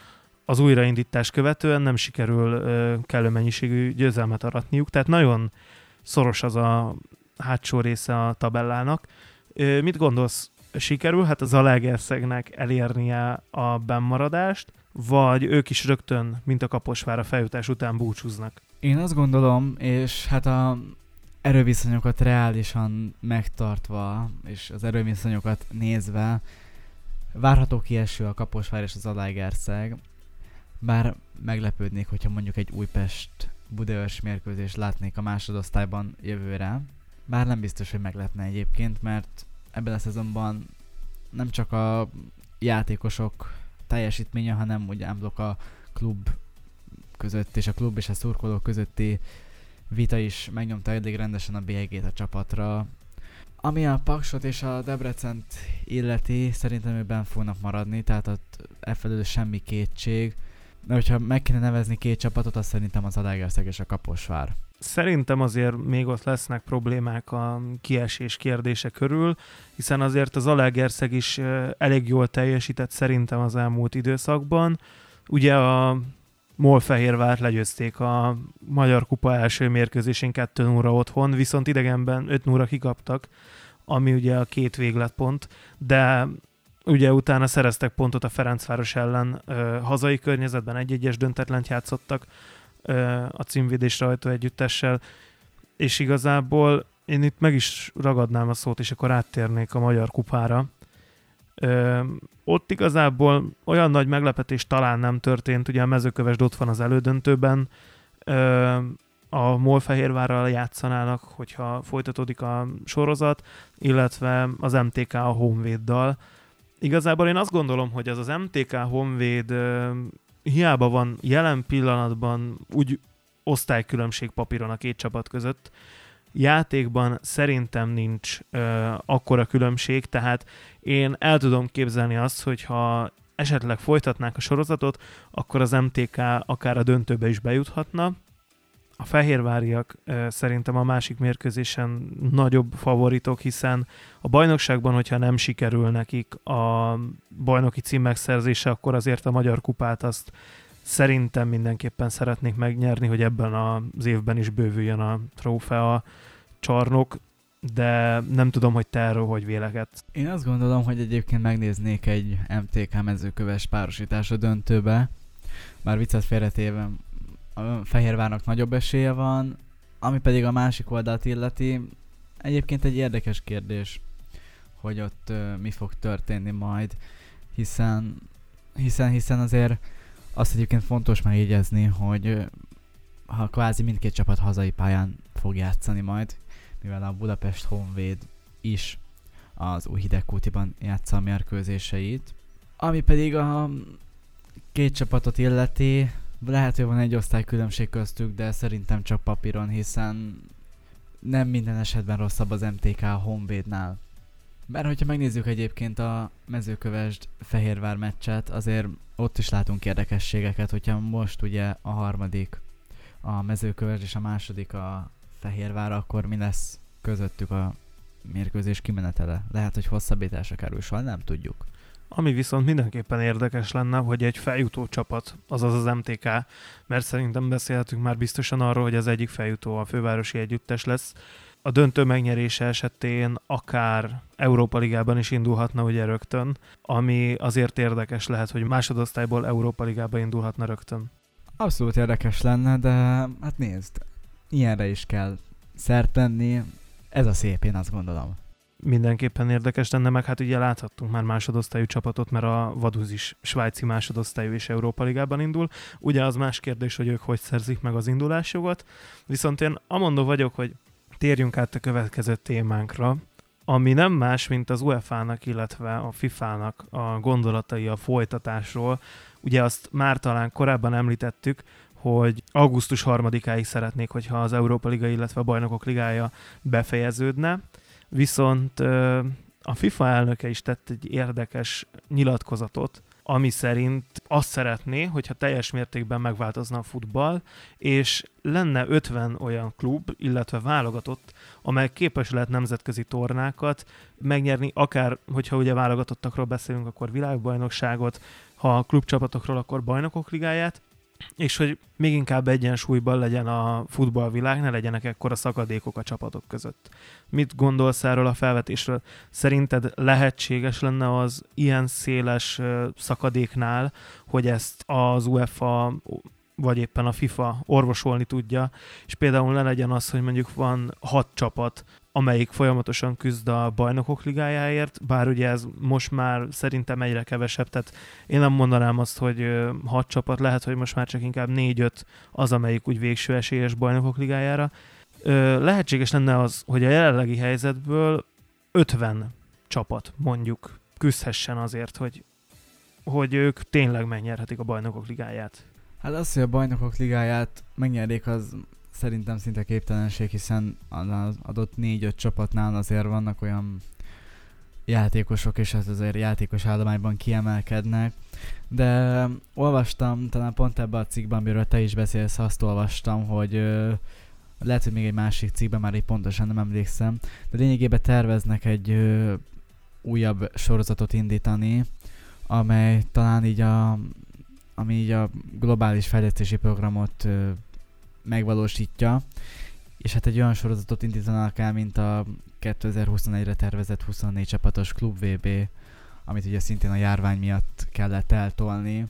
az újraindítás követően nem sikerül ö, kellő mennyiségű győzelmet aratniuk, tehát nagyon szoros az a hátsó része a tabellának. Ö, mit gondolsz, sikerül hát az Alegerszegnek elérnie a bennmaradást, vagy ők is rögtön, mint a Kaposvár a feljutás után búcsúznak? Én azt gondolom, és hát a erőviszonyokat reálisan megtartva, és az erőviszonyokat nézve, várható kieső a Kaposvár és az Alegerszeg, bár meglepődnék, hogyha mondjuk egy Újpest Budaörs mérkőzés látnék a másodosztályban jövőre. Bár nem biztos, hogy meglepne egyébként, mert ebben a szezonban nem csak a játékosok teljesítménye, hanem úgy ámblok a klub között és a klub és a szurkolók közötti vita is megnyomta elég rendesen a bélyegét a csapatra. Ami a Paksot és a Debrecent illeti, szerintem őben fognak maradni, tehát ott e semmi kétség. De hogyha meg kéne nevezni két csapatot, azt szerintem az Adagerszeg és a Kaposvár. Szerintem azért még ott lesznek problémák a kiesés kérdése körül, hiszen azért az Alegerszeg is elég jól teljesített szerintem az elmúlt időszakban. Ugye a Molfehérvárt legyőzték a Magyar Kupa első mérkőzésén 2 0 otthon, viszont idegenben 5 0 kikaptak, ami ugye a két végletpont, de ugye utána szereztek pontot a Ferencváros ellen ö, hazai környezetben, egy-egyes döntetlent játszottak a címvédés rajta együttessel, és igazából én itt meg is ragadnám a szót, és akkor áttérnék a Magyar Kupára. Ö, ott igazából olyan nagy meglepetés talán nem történt, ugye a mezőkövesd ott van az elődöntőben, ö, a Molfehérvárral játszanának, hogyha folytatódik a sorozat, illetve az MTK a Honvéddal, igazából én azt gondolom, hogy az az MTK Honvéd hiába van jelen pillanatban úgy osztálykülönbség papíron a két csapat között, játékban szerintem nincs uh, akkora különbség, tehát én el tudom képzelni azt, hogyha esetleg folytatnák a sorozatot, akkor az MTK akár a döntőbe is bejuthatna, a fehérváriak szerintem a másik mérkőzésen nagyobb favoritok, hiszen a bajnokságban, hogyha nem sikerül nekik a bajnoki cím megszerzése, akkor azért a Magyar Kupát azt szerintem mindenképpen szeretnék megnyerni, hogy ebben az évben is bővüljön a trófea csarnok, de nem tudom, hogy te erről hogy véleket. Én azt gondolom, hogy egyébként megnéznék egy MTK mezőköves a döntőbe, már viccet félretéve a Fehérvárnak nagyobb esélye van, ami pedig a másik oldalt illeti, egyébként egy érdekes kérdés, hogy ott uh, mi fog történni majd, hiszen, hiszen, hiszen azért azt egyébként fontos megjegyezni, hogy uh, ha kvázi mindkét csapat hazai pályán fog játszani majd, mivel a Budapest Honvéd is az új hidegkútiban játsza a mérkőzéseit. Ami pedig a két csapatot illeti, lehet, hogy van egy osztálykülönbség köztük, de szerintem csak papíron, hiszen nem minden esetben rosszabb az MTK a Honvédnál. Bár hogyha megnézzük egyébként a mezőkövesd Fehérvár meccset, azért ott is látunk érdekességeket, hogyha most ugye a harmadik a mezőkövesd és a második a Fehérvár, akkor mi lesz közöttük a mérkőzés kimenetele? Lehet, hogy hosszabbításra kerül, soha nem tudjuk. Ami viszont mindenképpen érdekes lenne, hogy egy feljutó csapat, azaz az MTK, mert szerintem beszélhetünk már biztosan arról, hogy az egyik feljutó a fővárosi együttes lesz, a döntő megnyerése esetén akár Európa Ligában is indulhatna ugye rögtön, ami azért érdekes lehet, hogy másodosztályból Európa Ligába indulhatna rögtön. Abszolút érdekes lenne, de hát nézd, ilyenre is kell szert tenni, ez a szép, én azt gondolom mindenképpen érdekes lenne, meg hát ugye láthattunk már másodosztályú csapatot, mert a Vaduz is svájci másodosztályú és Európa Ligában indul. Ugye az más kérdés, hogy ők hogy szerzik meg az indulásjogot, viszont én amondó vagyok, hogy térjünk át a következő témánkra, ami nem más, mint az UEFA-nak, illetve a FIFA-nak a gondolatai a folytatásról. Ugye azt már talán korábban említettük, hogy augusztus harmadikáig szeretnék, hogyha az Európa Liga, illetve a Bajnokok Ligája befejeződne. Viszont a FIFA elnöke is tett egy érdekes nyilatkozatot, ami szerint azt szeretné, hogyha teljes mértékben megváltozna a futball, és lenne 50 olyan klub, illetve válogatott, amely képes lehet nemzetközi tornákat megnyerni, akár, hogyha ugye válogatottakról beszélünk, akkor világbajnokságot, ha a klubcsapatokról, akkor bajnokok ligáját, és hogy még inkább egyensúlyban legyen a futballvilág, ne legyenek ekkora szakadékok a csapatok között. Mit gondolsz erről a felvetésről? Szerinted lehetséges lenne az ilyen széles szakadéknál, hogy ezt az UEFA vagy éppen a FIFA orvosolni tudja, és például ne legyen az, hogy mondjuk van hat csapat, amelyik folyamatosan küzd a bajnokok ligájáért, bár ugye ez most már szerintem egyre kevesebb, tehát én nem mondanám azt, hogy hat csapat, lehet, hogy most már csak inkább négy-öt az, amelyik úgy végső esélyes bajnokok ligájára. Lehetséges lenne az, hogy a jelenlegi helyzetből 50 csapat mondjuk küzdhessen azért, hogy, hogy ők tényleg megnyerhetik a bajnokok ligáját. Hát az, hogy a bajnokok ligáját megnyerjék, az szerintem szinte képtelenség, hiszen az adott négy-öt csapatnál azért vannak olyan játékosok, és ez azért játékos állományban kiemelkednek. De olvastam, talán pont ebben a cikkben, amiről te is beszélsz, azt olvastam, hogy lehet, hogy még egy másik cikkben, már így pontosan nem emlékszem, de lényegében terveznek egy ö, újabb sorozatot indítani, amely talán így a ami így a globális fejlesztési programot ö, megvalósítja, és hát egy olyan sorozatot indítanak el, mint a 2021-re tervezett 24 csapatos Klub VB, amit ugye szintén a járvány miatt kellett eltolni.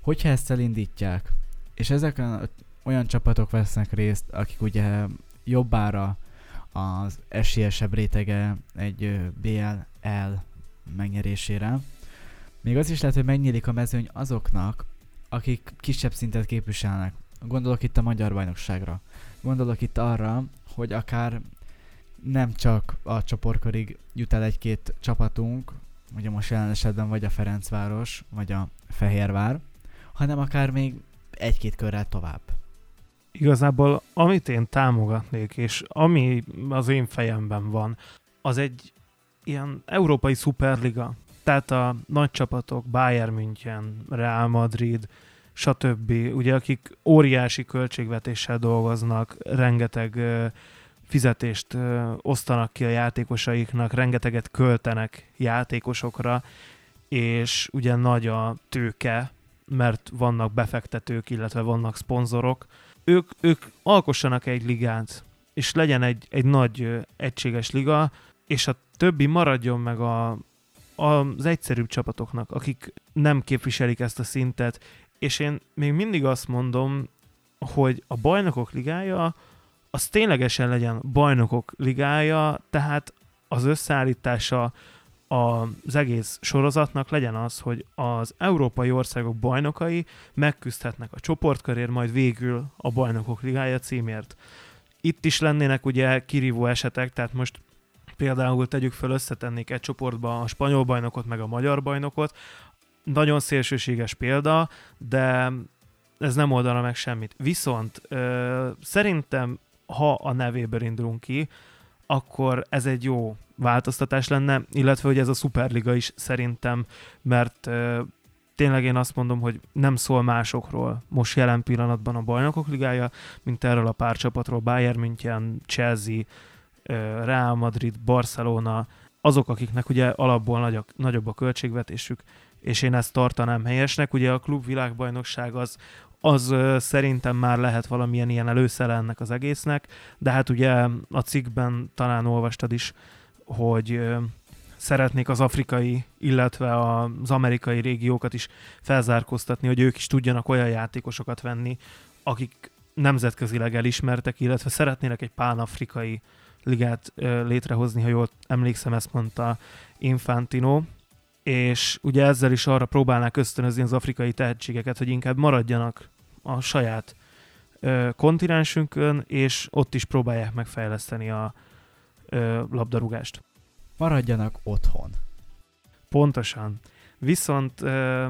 Hogyha ezt elindítják, és ezek olyan csapatok vesznek részt, akik ugye jobbára az esélyesebb rétege egy BLL megnyerésére, még az is lehet, hogy megnyílik a mezőny azoknak, akik kisebb szintet képviselnek. Gondolok itt a magyar bajnokságra. Gondolok itt arra, hogy akár nem csak a csoportkörig jut el egy-két csapatunk, ugye most jelen esetben vagy a Ferencváros, vagy a Fehérvár, hanem akár még egy-két körrel tovább. Igazából amit én támogatnék, és ami az én fejemben van, az egy ilyen európai szuperliga. Tehát a nagy csapatok, Bayern München, Real Madrid, stb. Ugye, akik óriási költségvetéssel dolgoznak, rengeteg fizetést osztanak ki a játékosaiknak, rengeteget költenek játékosokra, és ugye nagy a tőke, mert vannak befektetők, illetve vannak szponzorok. Ők, ők alkossanak egy ligát, és legyen egy, egy nagy egységes liga, és a többi maradjon meg a, az egyszerűbb csapatoknak, akik nem képviselik ezt a szintet, és én még mindig azt mondom, hogy a bajnokok ligája az ténylegesen legyen bajnokok ligája, tehát az összeállítása az egész sorozatnak legyen az, hogy az európai országok bajnokai megküzdhetnek a csoportkörért, majd végül a bajnokok ligája címért. Itt is lennének ugye kirívó esetek, tehát most például tegyük föl, összetennék egy csoportba a spanyol bajnokot meg a magyar bajnokot, nagyon szélsőséges példa, de ez nem oldana meg semmit. Viszont ö, szerintem, ha a nevéből indulunk ki, akkor ez egy jó változtatás lenne, illetve hogy ez a Superliga is szerintem, mert ö, tényleg én azt mondom, hogy nem szól másokról most jelen pillanatban a bajnokok ligája, mint erről a pár csapatról, Bayern München, Chelsea, Real Madrid, Barcelona, azok, akiknek ugye alapból nagy, nagyobb a költségvetésük, és én ezt tartanám helyesnek. Ugye a klub világbajnokság az, az szerintem már lehet valamilyen ilyen előszele ennek az egésznek, de hát ugye a cikkben talán olvastad is, hogy szeretnék az afrikai, illetve az amerikai régiókat is felzárkóztatni, hogy ők is tudjanak olyan játékosokat venni, akik nemzetközileg elismertek, illetve szeretnének egy pán-afrikai ligát létrehozni, ha jól emlékszem, ezt mondta Infantino, és ugye ezzel is arra próbálnák ösztönözni az afrikai tehetségeket, hogy inkább maradjanak a saját ö, kontinensünkön, és ott is próbálják megfejleszteni a ö, labdarúgást. Maradjanak otthon. Pontosan. Viszont ö,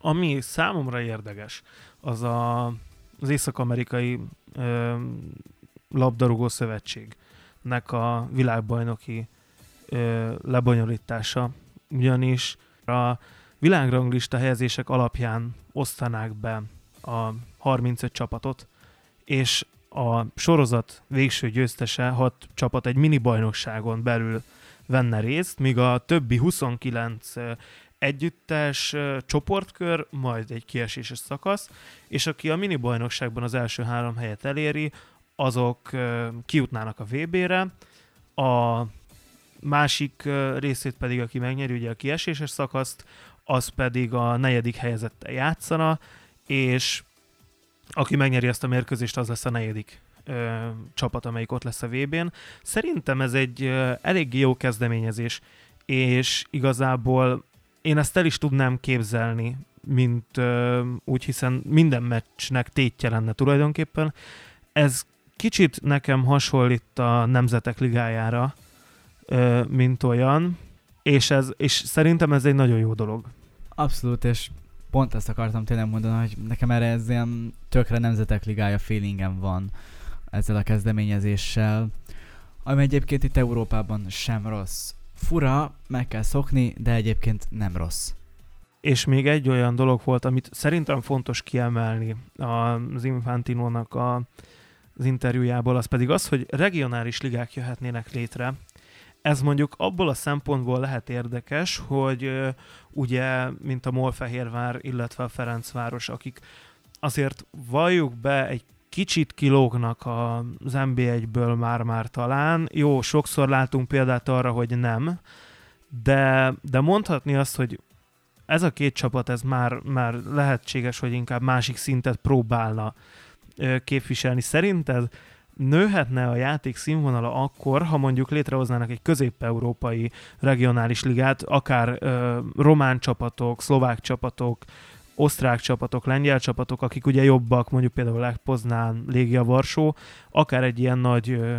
ami számomra érdekes, az a az Észak-Amerikai ö, labdarúgó szövetségnek a világbajnoki ö, lebonyolítása, ugyanis a világranglista helyezések alapján osztanák be a 35 csapatot, és a sorozat végső győztese hat csapat egy mini bajnokságon belül venne részt, míg a többi 29 együttes csoportkör, majd egy kieséses szakasz, és aki a mini bajnokságban az első három helyet eléri, azok kijutnának a VB-re, a másik részét pedig, aki megnyeri ugye a kieséses szakaszt, az pedig a negyedik helyezettel játszana, és aki megnyeri ezt a mérkőzést, az lesz a negyedik ö, csapat, amelyik ott lesz a VB-n. Szerintem ez egy ö, eléggé jó kezdeményezés, és igazából én ezt el is tudnám képzelni, mint ö, úgy, hiszen minden meccsnek tétje lenne tulajdonképpen. Ez kicsit nekem hasonlít a Nemzetek Ligájára, mint olyan, és, ez, és szerintem ez egy nagyon jó dolog. Abszolút, és pont ezt akartam tényleg mondani, hogy nekem erre ez ilyen tökre nemzetek ligája feelingem van ezzel a kezdeményezéssel, ami egyébként itt Európában sem rossz. Fura, meg kell szokni, de egyébként nem rossz. És még egy olyan dolog volt, amit szerintem fontos kiemelni az Infantinónak a, az interjújából, az pedig az, hogy regionális ligák jöhetnének létre, ez mondjuk abból a szempontból lehet érdekes, hogy ugye, mint a Molfehérvár, illetve a Ferencváros, akik azért valljuk be egy kicsit kilógnak az NB1-ből már-már talán. Jó, sokszor látunk példát arra, hogy nem, de, de mondhatni azt, hogy ez a két csapat, ez már, már lehetséges, hogy inkább másik szintet próbálna képviselni. Szerinted nőhetne a játék színvonala akkor, ha mondjuk létrehoznának egy közép-európai regionális ligát, akár ö, román csapatok, szlovák csapatok, osztrák csapatok, lengyel csapatok, akik ugye jobbak, mondjuk például Poznán, Légia Varsó, akár egy ilyen nagy ö,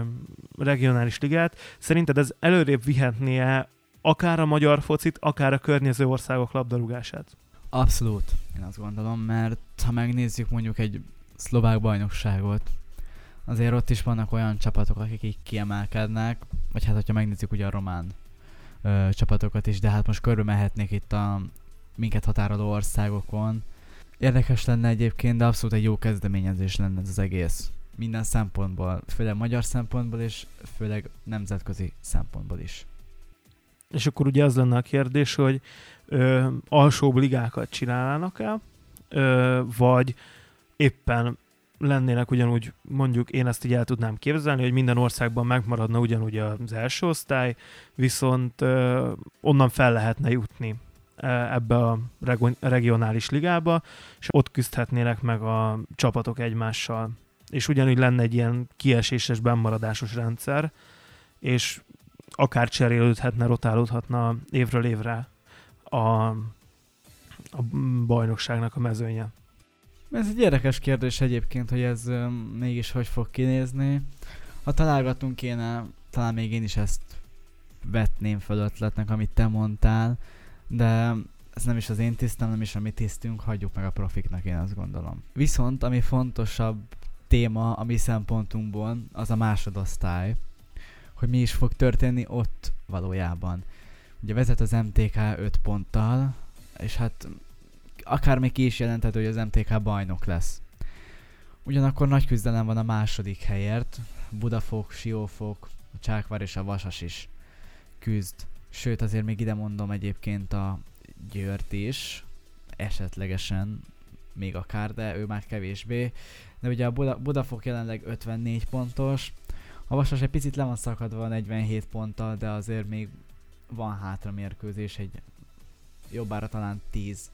regionális ligát. Szerinted ez előrébb vihetnie akár a magyar focit, akár a környező országok labdarúgását? Abszolút, én azt gondolom, mert ha megnézzük mondjuk egy szlovák bajnokságot, azért ott is vannak olyan csapatok, akik így kiemelkednek, vagy hát, hogyha megnézzük ugye a román ö, csapatokat is, de hát most körül mehetnék itt a minket határoló országokon. Érdekes lenne egyébként, de abszolút egy jó kezdeményezés lenne ez az egész. Minden szempontból, főleg magyar szempontból és főleg nemzetközi szempontból is. És akkor ugye az lenne a kérdés, hogy ö, alsóbb ligákat csinálnának el, ö, vagy éppen lennének ugyanúgy, mondjuk én ezt így el tudnám képzelni, hogy minden országban megmaradna ugyanúgy az első osztály, viszont ö, onnan fel lehetne jutni ebbe a regionális ligába, és ott küzdhetnének meg a csapatok egymással. És ugyanúgy lenne egy ilyen kieséses, bennmaradásos rendszer, és akár cserélődhetne, rotálódhatna évről évre a, a bajnokságnak a mezőnye. Ez egy érdekes kérdés egyébként, hogy ez mégis hogy fog kinézni. Ha találgatunk kéne, talán még én is ezt vetném fel ötletnek, amit te mondtál, de ez nem is az én tisztem, nem is a mi tisztünk, hagyjuk meg a profiknak, én azt gondolom. Viszont, ami fontosabb téma a mi szempontunkból, az a másodosztály, hogy mi is fog történni ott valójában. Ugye vezet az MTK 5 ponttal, és hát akár még ki is jelenthető, hogy az MTK bajnok lesz. Ugyanakkor nagy küzdelem van a második helyért, Budafok, Siófok, a Csákvár és a Vasas is küzd. Sőt, azért még ide mondom egyébként a Győrt is, esetlegesen még akár, de ő már kevésbé. De ugye a Buda, Budafok jelenleg 54 pontos, a Vasas egy picit le van szakadva 47 ponttal, de azért még van hátra mérkőzés, egy jobbára talán 10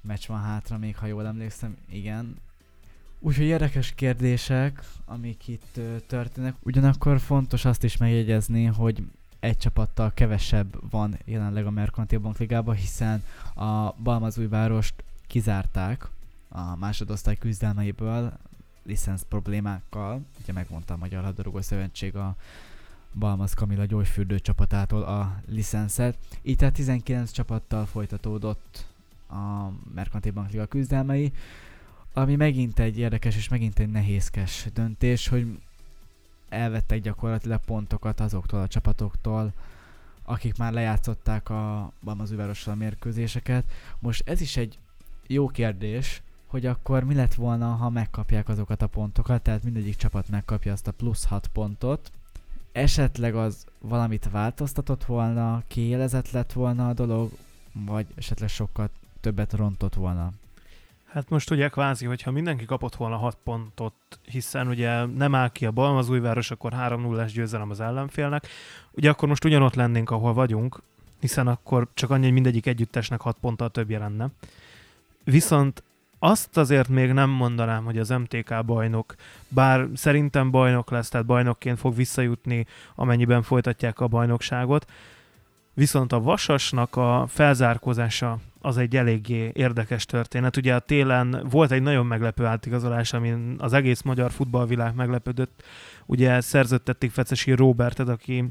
meccs van hátra, még ha jól emlékszem, igen. Úgyhogy érdekes kérdések, amik itt ö, történnek. Ugyanakkor fontos azt is megjegyezni, hogy egy csapattal kevesebb van jelenleg a Mercantil Bank Ligában, hiszen a Balmazújvárost kizárták a másodosztály küzdelmeiből licensz problémákkal. Ugye megmondta a Magyar Labdarúgó Szövetség a Balmaz Kamila gyógyfürdő csapatától a licenszet. Így tehát 19 csapattal folytatódott a Mercantil Bank Liga küzdelmei. ami megint egy érdekes és megint egy nehézkes döntés, hogy elvettek gyakorlatilag pontokat azoktól a csapatoktól, akik már lejátszották a Balmazúvárossal a mérkőzéseket. Most ez is egy jó kérdés, hogy akkor mi lett volna, ha megkapják azokat a pontokat, tehát mindegyik csapat megkapja azt a plusz 6 pontot. Esetleg az valamit változtatott volna, kiélezett lett volna a dolog, vagy esetleg sokkal többet rontott volna. Hát most ugye kvázi, hogyha mindenki kapott volna 6 pontot, hiszen ugye nem áll ki a Balmazújváros, akkor 3-0-es győzelem az ellenfélnek, ugye akkor most ugyanott lennénk, ahol vagyunk, hiszen akkor csak annyi, hogy mindegyik együttesnek 6 ponttal több lenne. Viszont azt azért még nem mondanám, hogy az MTK bajnok, bár szerintem bajnok lesz, tehát bajnokként fog visszajutni, amennyiben folytatják a bajnokságot, viszont a Vasasnak a felzárkózása az egy eléggé érdekes történet. Ugye a télen volt egy nagyon meglepő átigazolás, amin az egész magyar futballvilág meglepődött. Ugye szerződtették Fecesi Robertet, aki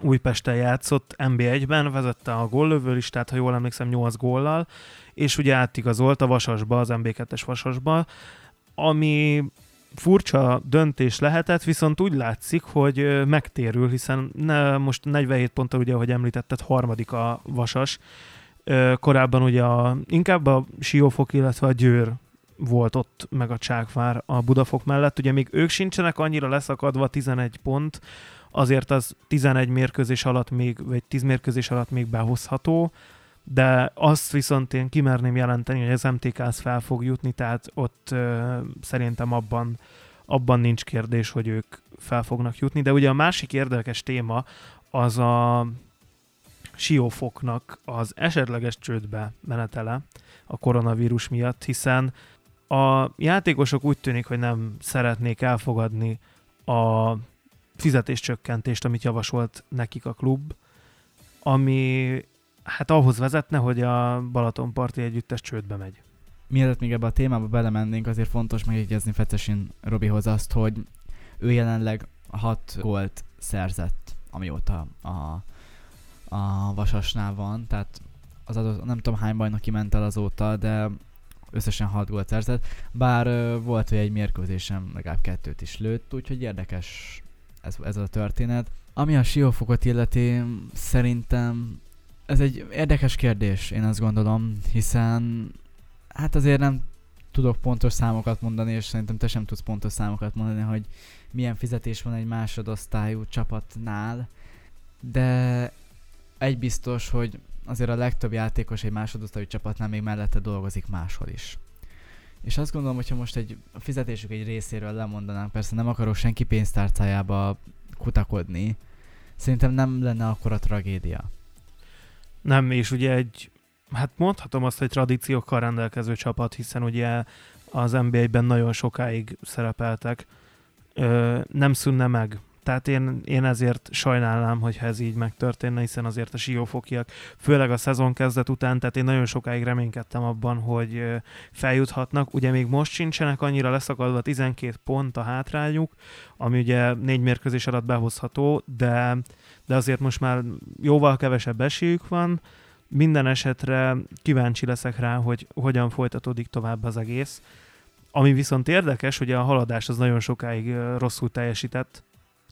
Újpesten játszott NB1-ben, vezette a góllövő listát, ha jól emlékszem, 8 góllal, és ugye átigazolt a Vasasba, az MB2-es Vasasba, ami furcsa döntés lehetett, viszont úgy látszik, hogy megtérül, hiszen ne, most 47 ponttal, ugye, ahogy említetted, harmadik a Vasas. Korábban ugye a, inkább a Siófok, illetve a Győr volt ott, meg a Csákvár a Budafok mellett. Ugye még ők sincsenek annyira leszakadva, 11 pont, azért az 11 mérkőzés alatt még, vagy 10 mérkőzés alatt még behozható, de azt viszont én kimerném jelenteni, hogy az MTK az fel fog jutni, tehát ott ö, szerintem abban, abban nincs kérdés, hogy ők fel fognak jutni, de ugye a másik érdekes téma az a siófoknak az esetleges csődbe menetele a koronavírus miatt, hiszen a játékosok úgy tűnik, hogy nem szeretnék elfogadni a fizetéscsökkentést, amit javasolt nekik a klub, ami hát ahhoz vezetne, hogy a Balatonparti együttes csődbe megy. Mielőtt még ebbe a témába belemennénk, azért fontos megjegyezni Fecesin Robihoz azt, hogy ő jelenleg 6 gólt szerzett, amióta a, a Vasasnál van, tehát az adott, nem tudom hány bajnoki ment el azóta, de összesen 6 gólt szerzett, bár volt, hogy egy mérkőzésem legalább kettőt is lőtt, úgyhogy érdekes ez, ez a történet. Ami a siófokot illeti, szerintem ez egy érdekes kérdés, én azt gondolom, hiszen hát azért nem tudok pontos számokat mondani, és szerintem te sem tudsz pontos számokat mondani, hogy milyen fizetés van egy másodosztályú csapatnál, de egy biztos, hogy azért a legtöbb játékos egy másodosztályú csapatnál még mellette dolgozik máshol is. És azt gondolom, hogyha most egy a fizetésük egy részéről lemondanánk, persze nem akarok senki pénztárcájába kutakodni, szerintem nem lenne akkor a tragédia. Nem, és ugye egy, hát mondhatom azt, hogy tradíciókkal rendelkező csapat, hiszen ugye az NBA-ben nagyon sokáig szerepeltek, ö, nem szűnne meg. Tehát én, én ezért sajnálnám, hogyha ez így megtörténne, hiszen azért a siófokiak, főleg a szezon kezdet után, tehát én nagyon sokáig reménykedtem abban, hogy feljuthatnak. Ugye még most sincsenek annyira leszakadva 12 pont a hátrányuk, ami ugye négy mérkőzés alatt behozható, de de azért most már jóval kevesebb esélyük van. Minden esetre kíváncsi leszek rá, hogy hogyan folytatódik tovább az egész. Ami viszont érdekes, hogy a haladás az nagyon sokáig rosszul teljesített,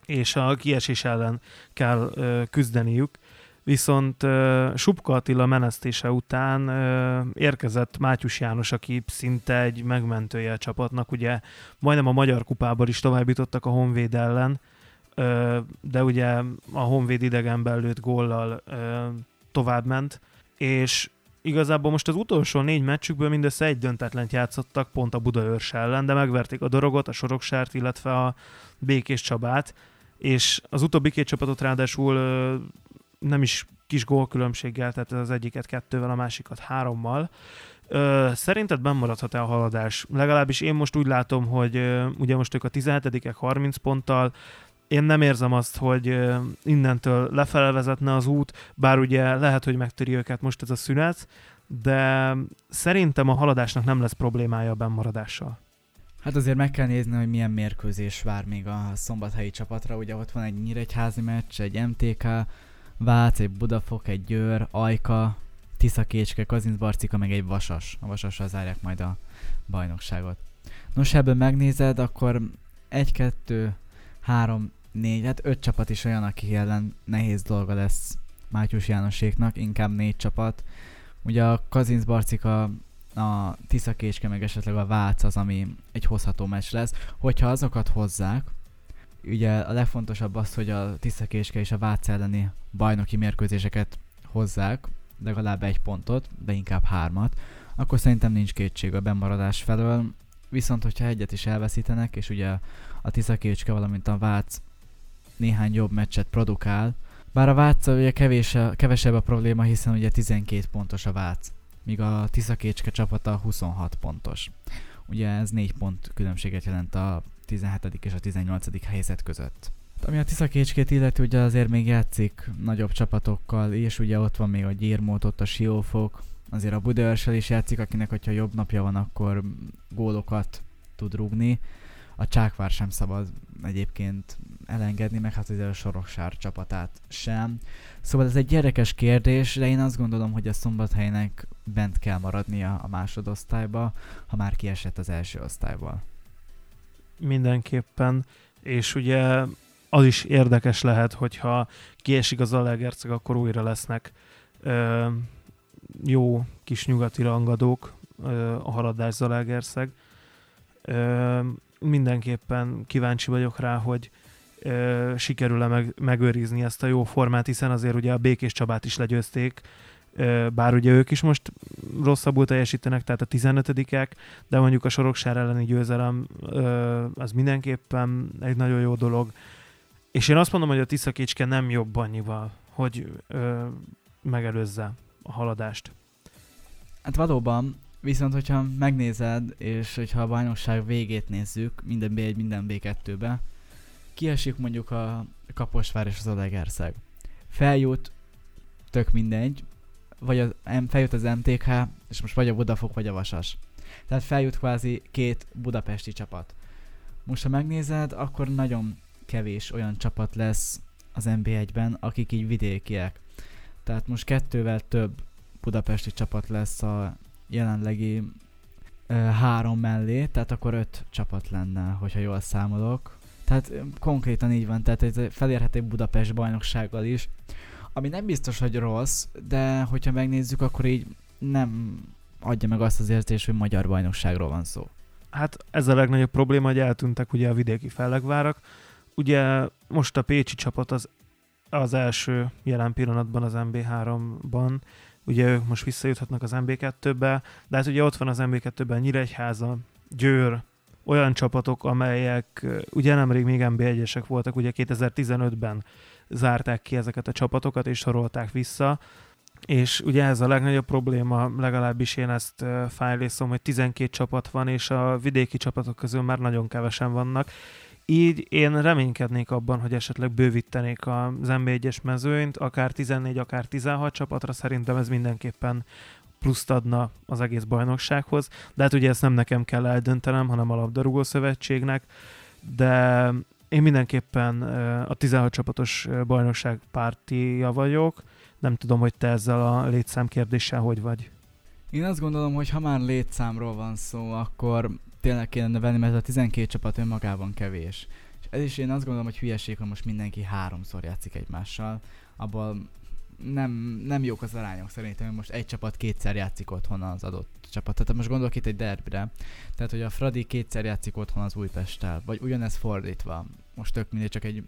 és a kiesés ellen kell küzdeniük. Viszont uh, Subka Attila menesztése után uh, érkezett Mátyus János, aki szinte egy megmentője a csapatnak. Ugye majdnem a Magyar Kupában is továbbítottak a Honvéd ellen, de ugye a Honvéd idegenben lőtt góllal tovább ment, és igazából most az utolsó négy meccsükből mindössze egy döntetlent játszottak, pont a Budaörs ellen, de megverték a Dorogot, a Soroksárt, illetve a Békés Csabát, és az utóbbi két csapatot ráadásul nem is kis gólkülönbséggel, tehát az egyiket kettővel, a másikat hárommal. Szerinted bennmaradhat-e a haladás? Legalábbis én most úgy látom, hogy ugye most ők a 17 30 ponttal, én nem érzem azt, hogy innentől lefele vezetne az út, bár ugye lehet, hogy megtöri őket most ez a szünet, de szerintem a haladásnak nem lesz problémája a bennmaradással. Hát azért meg kell nézni, hogy milyen mérkőzés vár még a szombathelyi csapatra. Ugye ott van egy Nyíregyházi meccs, egy MTK, Vác, egy Budafok, egy Győr, Ajka, Tisza Kécske, Kazinc Barcika, meg egy Vasas. A Vasassal zárják majd a bajnokságot. Nos, ebből megnézed, akkor 1, 2, 3, 4, hát 5 csapat is olyan, aki ellen nehéz dolga lesz Mátyus Jánoséknak, inkább 4 csapat. Ugye a Kazinc Barcika, a Tisza Kécske, meg esetleg a Vác az, ami egy hozható meccs lesz. Hogyha azokat hozzák, ugye a legfontosabb az, hogy a Tisza Kécske és a Vác elleni bajnoki mérkőzéseket hozzák, legalább egy pontot, de inkább hármat, akkor szerintem nincs kétség a bemaradás felől. Viszont, hogyha egyet is elveszítenek, és ugye a Tiszakécske, valamint a Vác néhány jobb meccset produkál, bár a Vác ugye kevés, kevesebb a probléma, hiszen ugye 12 pontos a Vác, míg a Tiszakécske csapata 26 pontos. Ugye ez 4 pont különbséget jelent a 17. és a 18. helyzet között. Ami a Tiszakécskét illeti, ugye azért még játszik nagyobb csapatokkal, és ugye ott van még a Gyirmót, ott a Siófok, azért a Budaörsel is játszik, akinek, hogyha jobb napja van, akkor gólokat tud rúgni. A Csákvár sem szabad egyébként elengedni, meg hát azért a Soroksár csapatát sem. Szóval ez egy érdekes kérdés, de én azt gondolom, hogy a Szombathelynek bent kell maradnia a másodosztályba, ha már kiesett az első osztályból. Mindenképpen, és ugye az is érdekes lehet, hogyha kiesik az Alegerceg, akkor újra lesznek ö, jó kis nyugati rangadók, ö, a haladás Zalaegerszeg. Mindenképpen kíváncsi vagyok rá, hogy ö, sikerül-e meg, megőrizni ezt a jó formát, hiszen azért ugye a Békés Csabát is legyőzték, ö, bár ugye ők is most rosszabbul teljesítenek, tehát a 15-ek, de mondjuk a Soroksár elleni győzelem ö, az mindenképpen egy nagyon jó dolog. És én azt mondom, hogy a Tiszakécske nem jobb annyival, hogy ö, megelőzze a haladást. Hát valóban, viszont hogyha megnézed, és hogyha a bajnokság végét nézzük, minden B1, minden B2-be, kiesik mondjuk a Kaposvár és az Alegerszeg. Feljut, tök mindegy, vagy az, feljut az MTK, és most vagy a Budafok, vagy a Vasas. Tehát feljut kvázi két budapesti csapat. Most ha megnézed, akkor nagyon kevés olyan csapat lesz az NB1-ben, akik így vidékiek. Tehát most kettővel több budapesti csapat lesz a jelenlegi ö, három mellé, tehát akkor öt csapat lenne, hogyha jól számolok. Tehát konkrétan így van, tehát ez felérhet egy Budapest bajnoksággal is, ami nem biztos, hogy rossz, de hogyha megnézzük, akkor így nem adja meg azt az érzést, hogy magyar bajnokságról van szó. Hát ez a legnagyobb probléma, hogy eltűntek ugye a vidéki fellegvárak. Ugye most a Pécsi csapat az, az első jelen pillanatban az MB3-ban, ugye ők most visszajuthatnak az MB2-be, de hát ugye ott van az MB2-ben Nyíregyháza, Győr, olyan csapatok, amelyek ugye nemrég még MB1-esek voltak, ugye 2015-ben zárták ki ezeket a csapatokat és sorolták vissza, és ugye ez a legnagyobb probléma, legalábbis én ezt fájlészom, hogy 12 csapat van, és a vidéki csapatok közül már nagyon kevesen vannak, így én reménykednék abban, hogy esetleg bővítenék az NB1-es mezőnyt, akár 14, akár 16 csapatra, szerintem ez mindenképpen pluszt adna az egész bajnoksághoz, de hát ugye ezt nem nekem kell eldöntenem, hanem a labdarúgó szövetségnek, de én mindenképpen a 16 csapatos bajnokság pártia vagyok, nem tudom, hogy te ezzel a létszám kérdéssel hogy vagy. Én azt gondolom, hogy ha már létszámról van szó, akkor tényleg kéne növelni, mert a 12 csapat önmagában kevés. És ez is én azt gondolom, hogy hülyeség, hogy most mindenki háromszor játszik egymással. Abból nem, nem jók az arányok szerintem, most egy csapat kétszer játszik otthon az adott csapat. Tehát most gondolok itt egy derbire. Tehát, hogy a Fradi kétszer játszik otthon az Újpesttel, vagy ugyanez fordítva. Most tök mindegy, csak egy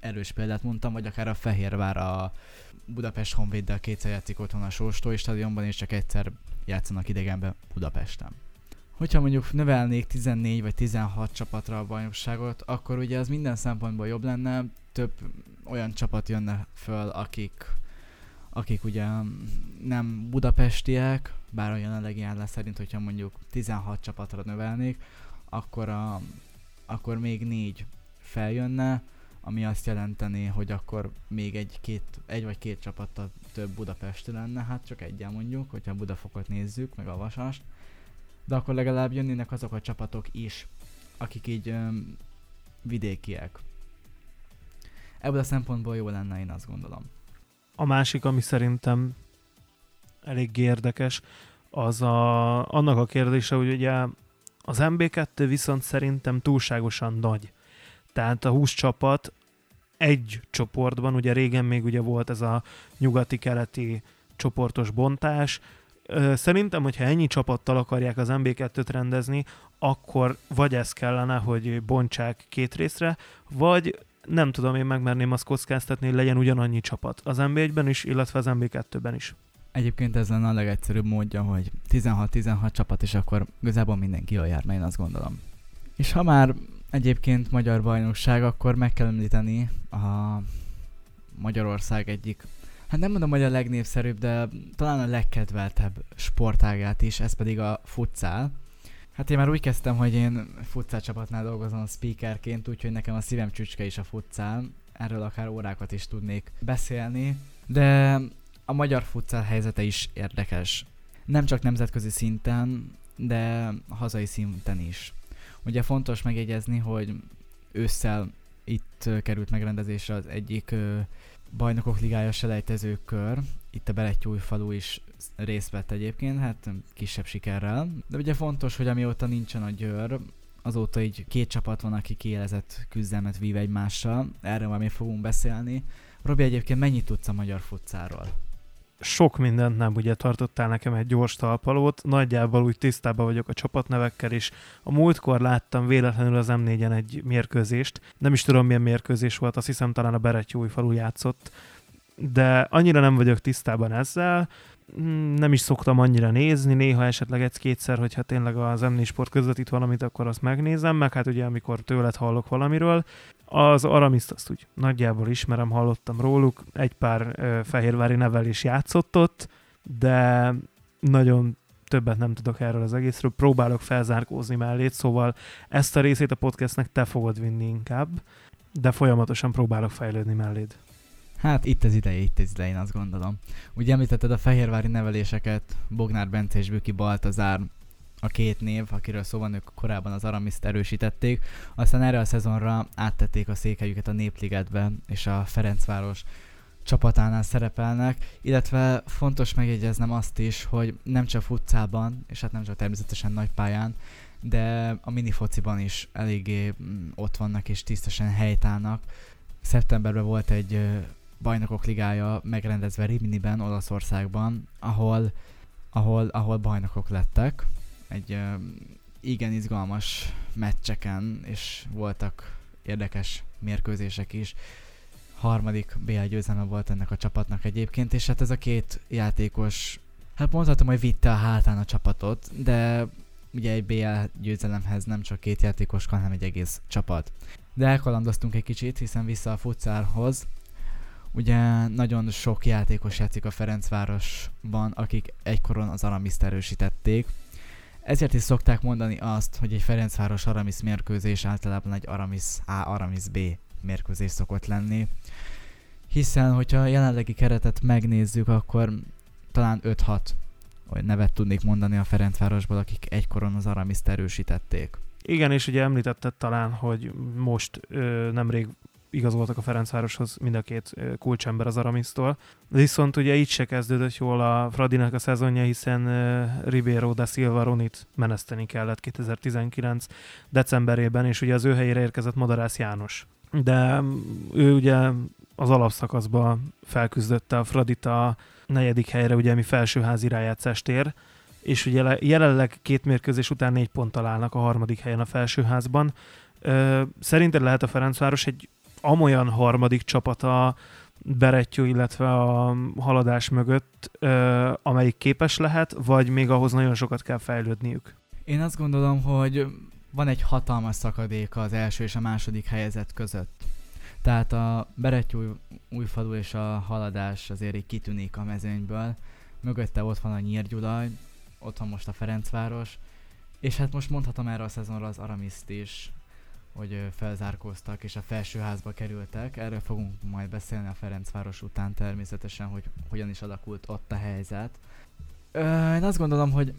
erős példát mondtam, vagy akár a Fehérvár a Budapest Honvéddel kétszer játszik otthon a Sóstói stadionban, és csak egyszer játszanak idegenbe Budapesten. Hogyha mondjuk növelnék 14 vagy 16 csapatra a bajnokságot, akkor ugye az minden szempontból jobb lenne, több olyan csapat jönne föl, akik, akik ugye nem budapestiek, bár a jelenlegi áll szerint, hogyha mondjuk 16 csapatra növelnék, akkor, a, akkor még négy feljönne, ami azt jelenteni, hogy akkor még egy, két, egy vagy két csapattal több Budapesti lenne, hát csak egyen mondjuk, hogyha a Budafokot nézzük, meg a Vasast, de akkor legalább jönnének azok a csapatok is, akik így öm, vidékiek. Ebből a szempontból jó lenne, én azt gondolom. A másik, ami szerintem elég érdekes, az a, annak a kérdése, hogy ugye az MB2 viszont szerintem túlságosan nagy. Tehát a 20 csapat egy csoportban, ugye régen még ugye volt ez a nyugati-keleti csoportos bontás, Szerintem, hogyha ennyi csapattal akarják az MB2-t rendezni, akkor vagy ez kellene, hogy bontsák két részre, vagy nem tudom én megmerném azt kockáztatni, hogy legyen ugyanannyi csapat az MB1-ben is, illetve az MB2-ben is. Egyébként ez lenne a legegyszerűbb módja, hogy 16-16 csapat, és akkor igazából mindenki jól járna, én azt gondolom. És ha már egyébként magyar bajnokság, akkor meg kell említeni a Magyarország egyik, hát nem mondom, hogy a legnépszerűbb, de talán a legkedveltebb sportágát is, ez pedig a futszál. Hát én már úgy kezdtem, hogy én futszál csapatnál dolgozom speakerként, úgyhogy nekem a szívem csücske is a futszál. Erről akár órákat is tudnék beszélni. De a magyar futszál helyzete is érdekes. Nem csak nemzetközi szinten, de hazai szinten is. Ugye fontos megjegyezni, hogy ősszel itt került megrendezésre az egyik bajnokok ligája selejtező kör. Itt a falu is részt vett egyébként, hát kisebb sikerrel. De ugye fontos, hogy amióta nincsen a győr, azóta így két csapat van, aki kielezett küzdelmet vív egymással. Erről majd még fogunk beszélni. Robi, egyébként mennyit tudsz a magyar futcáról? sok mindent nem ugye tartottál nekem egy gyors talpalót, nagyjából úgy tisztában vagyok a csapatnevekkel is. A múltkor láttam véletlenül az M4-en egy mérkőzést, nem is tudom milyen mérkőzés volt, azt hiszem talán a Beretyói falu játszott, de annyira nem vagyok tisztában ezzel, Mm, nem is szoktam annyira nézni, néha esetleg egy-kétszer, hogyha tényleg az m Sport közvetít valamit, akkor azt megnézem, meg hát ugye amikor tőled hallok valamiről. Az Aramiszt azt úgy nagyjából ismerem, hallottam róluk, egy pár ö, fehérvári nevel is játszott ott, de nagyon többet nem tudok erről az egészről, próbálok felzárkózni mellé, szóval ezt a részét a podcastnek te fogod vinni inkább, de folyamatosan próbálok fejlődni melléd. Hát itt az ideje, itt az ideje, én azt gondolom. Ugye említetted a fehérvári neveléseket, Bognár Bence és Büki Baltazár, a két név, akiről szó van, ők korábban az Aramiszt erősítették, aztán erre a szezonra áttették a székhelyüket a Népligetbe, és a Ferencváros csapatánál szerepelnek, illetve fontos megjegyeznem azt is, hogy nem csak futcában, és hát nem csak természetesen nagy pályán, de a minifociban is eléggé mm, ott vannak és tisztesen helytállnak. Szeptemberben volt egy bajnokok ligája megrendezve Riminiben, Olaszországban, ahol, ahol, ahol bajnokok lettek. Egy uh, igen izgalmas meccseken, és voltak érdekes mérkőzések is. Harmadik BL győzelme volt ennek a csapatnak egyébként, és hát ez a két játékos, hát mondhatom, hogy vitte a hátán a csapatot, de ugye egy BL győzelemhez nem csak két játékos, hanem egy egész csapat. De elkalandoztunk egy kicsit, hiszen vissza a futcárhoz, Ugye nagyon sok játékos játszik a Ferencvárosban, akik egykoron az Aramiszt erősítették. Ezért is szokták mondani azt, hogy egy Ferencváros Aramis mérkőzés általában egy Aramis A, Aramis B mérkőzés szokott lenni. Hiszen, hogyha a jelenlegi keretet megnézzük, akkor talán 5-6 vagy nevet tudnék mondani a Ferencvárosból, akik egykoron az Aramiszt erősítették. Igen, és ugye említetted talán, hogy most ö, nemrég igazoltak a Ferencvároshoz mind a két kulcsember az Aramisztól. Viszont ugye így se kezdődött jól a Fradinak a szezonja, hiszen Ribeiro da Silva Ronit meneszteni kellett 2019 decemberében, és ugye az ő helyére érkezett Madarász János. De mm, ő ugye az alapszakaszban felküzdötte a Fradit a negyedik helyre, ugye ami felsőházi rájátszást ér, és ugye jelenleg két mérkőzés után négy pont találnak a harmadik helyen a felsőházban. Szerinted lehet a Ferencváros egy amolyan harmadik csapata Berettyó, illetve a haladás mögött, amelyik képes lehet, vagy még ahhoz nagyon sokat kell fejlődniük? Én azt gondolom, hogy van egy hatalmas szakadék az első és a második helyezett között. Tehát a Berettyó újfalu és a haladás azért így kitűnik a mezőnyből. Mögötte ott van a Nyírgyulaj, ott van most a Ferencváros, és hát most mondhatom erre a szezonra az Aramiszt is, hogy felzárkóztak és a felsőházba kerültek. Erről fogunk majd beszélni a Ferencváros után természetesen, hogy hogyan is alakult ott a helyzet. Ö, én azt gondolom, hogy,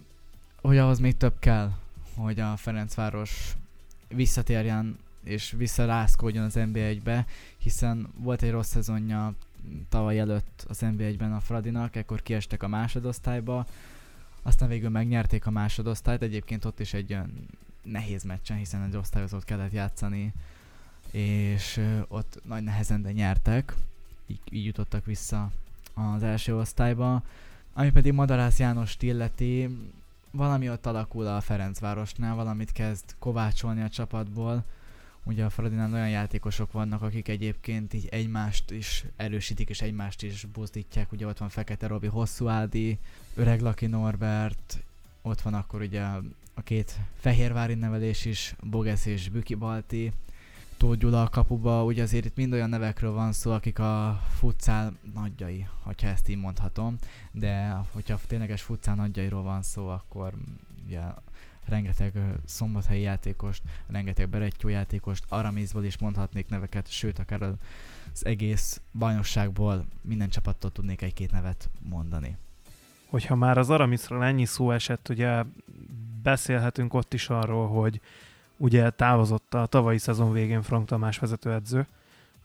hogy ahhoz még több kell, hogy a Ferencváros visszatérjen és visszarászkodjon az NBA-be, hiszen volt egy rossz szezonja tavaly előtt az NB1-ben a Fradinak, ekkor kiestek a másodosztályba, aztán végül megnyerték a másodosztályt, egyébként ott is egy olyan nehéz meccsen, hiszen egy osztályozót kellett játszani, és ott nagy nehezen de nyertek, így, így jutottak vissza az első osztályba. Ami pedig Madarász János illeti, valami ott alakul a Ferencvárosnál, valamit kezd kovácsolni a csapatból. Ugye a Fradinál olyan játékosok vannak, akik egyébként így egymást is erősítik, és egymást is buzdítják. Ugye ott van Fekete Robi, Hosszú Ádi, Öreg Laki Norbert, ott van akkor ugye a két fehérvári nevelés is, Bogesz és Büki Balti, Tóth Gyula a kapuba, ugye azért itt mind olyan nevekről van szó, akik a futszál nagyjai, hogyha ezt így mondhatom, de hogyha tényleges futszál nagyjairól van szó, akkor ugye rengeteg szombathelyi játékost, rengeteg berettyó játékost, Aramizból is mondhatnék neveket, sőt akár az egész bajnokságból minden csapattól tudnék egy-két nevet mondani. Hogyha már az Aramisról ennyi szó esett, ugye beszélhetünk ott is arról, hogy ugye távozott a tavalyi szezon végén Frank Tamás vezetőedző,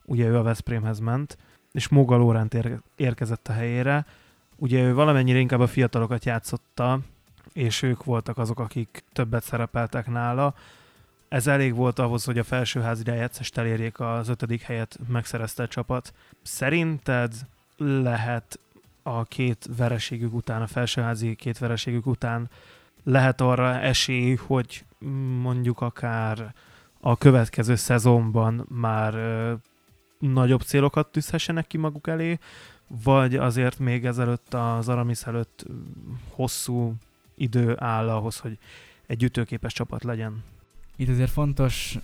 ugye ő a Veszprémhez ment, és Moga Lóránt ér- érkezett a helyére. Ugye ő valamennyire inkább a fiatalokat játszotta, és ők voltak azok, akik többet szerepeltek nála. Ez elég volt ahhoz, hogy a felsőház rájátszást elérjék az ötödik helyet megszerezte a csapat. Szerinted lehet a két vereségük után, a felsőházi két vereségük után lehet arra esély, hogy mondjuk akár a következő szezonban már ö, nagyobb célokat tűzhessenek ki maguk elé, vagy azért még ezelőtt az Aramis előtt hosszú idő áll ahhoz, hogy egy ütőképes csapat legyen. Itt azért fontos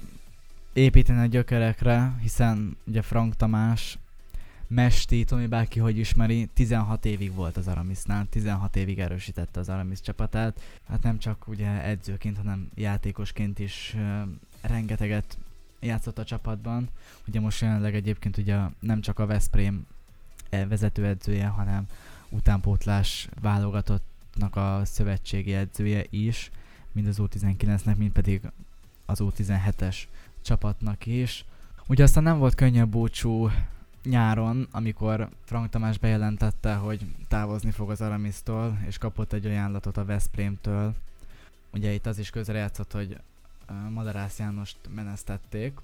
építeni a gyökerekre, hiszen ugye Frank Tamás Mesti, Tomi bárki hogy ismeri, 16 évig volt az Aramisnál, 16 évig erősítette az Aramis csapatát. Hát nem csak ugye edzőként, hanem játékosként is uh, rengeteget játszott a csapatban. Ugye most jelenleg egyébként ugye nem csak a Veszprém e, vezetőedzője, hanem utánpótlás válogatottnak a szövetségi edzője is, mind az U19-nek, mind pedig az U17-es csapatnak is. Ugye aztán nem volt könnyebb búcsú nyáron, amikor Frank Tamás bejelentette, hogy távozni fog az Aramisztól, és kapott egy ajánlatot a Veszprémtől. Ugye itt az is közrejátszott, hogy Madarász Jánost menesztették,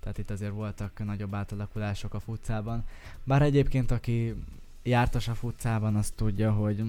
tehát itt azért voltak nagyobb átalakulások a futcában. Bár egyébként, aki jártas a futcában, azt tudja, hogy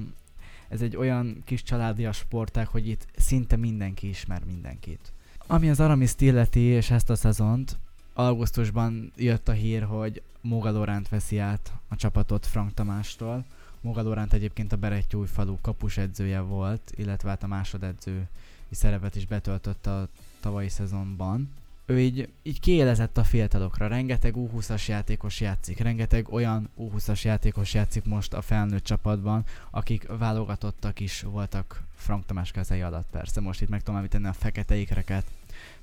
ez egy olyan kis családias sportág, hogy itt szinte mindenki ismer mindenkit. Ami az Aramiszt illeti, és ezt a szezont, augusztusban jött a hír, hogy Moga Loránt veszi át a csapatot Frank Tamástól. Moga Loránt egyébként a Berettyújfalu kapus edzője volt, illetve hát a másodedző szerepet is betöltött a tavalyi szezonban. Ő így, így kiélezett a fiatalokra, rengeteg U20-as játékos játszik, rengeteg olyan U20-as játékos játszik most a felnőtt csapatban, akik válogatottak is voltak Frank Tamás kezei alatt persze. Most itt meg tudom említeni a fekete ikreket,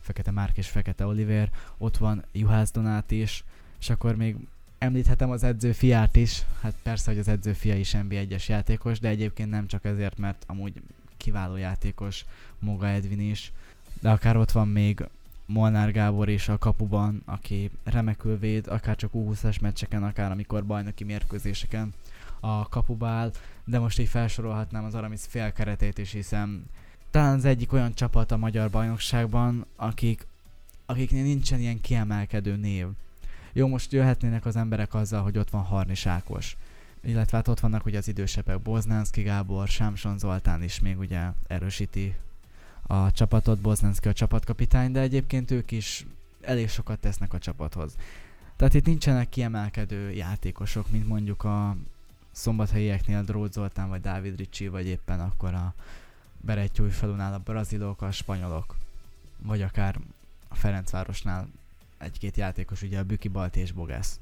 Fekete Márk és Fekete Oliver, ott van Juhász Donát is, és akkor még említhetem az edző fiát is, hát persze, hogy az edző fia is NB1-es játékos, de egyébként nem csak ezért, mert amúgy kiváló játékos Moga Edvin is, de akár ott van még Molnár Gábor is a kapuban, aki remekül véd, akár csak U20-as meccseken, akár amikor bajnoki mérkőzéseken a kapuba áll, de most így felsorolhatnám az Aramis félkeretét is, hiszen talán az egyik olyan csapat a magyar bajnokságban, akik, akiknél nincsen ilyen kiemelkedő név. Jó, most jöhetnének az emberek azzal, hogy ott van Harnis Ákos. Illetve hát ott vannak ugye az idősebbek, Boznánszki Gábor, Sámson Zoltán is még ugye erősíti a csapatot, Boznánszki a csapatkapitány, de egyébként ők is elég sokat tesznek a csapathoz. Tehát itt nincsenek kiemelkedő játékosok, mint mondjuk a szombathelyieknél Drót Zoltán, vagy Dávid Ricsi, vagy éppen akkor a falunál a brazilok, a spanyolok, vagy akár a Ferencvárosnál egy-két játékos, ugye a Büki Balti és Bogász.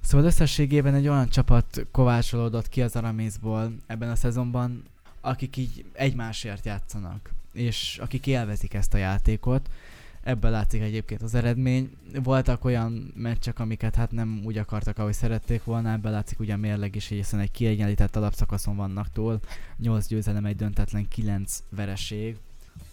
Szóval összességében egy olyan csapat kovácsolódott ki az Aramészból ebben a szezonban, akik így egymásért játszanak, és akik élvezik ezt a játékot, ebből látszik egyébként az eredmény. Voltak olyan meccsek, amiket hát nem úgy akartak, ahogy szerették volna, ebből látszik ugye a mérleg is, hiszen egy kiegyenlített alapszakaszon vannak túl. 8 győzelem, egy döntetlen, 9 vereség.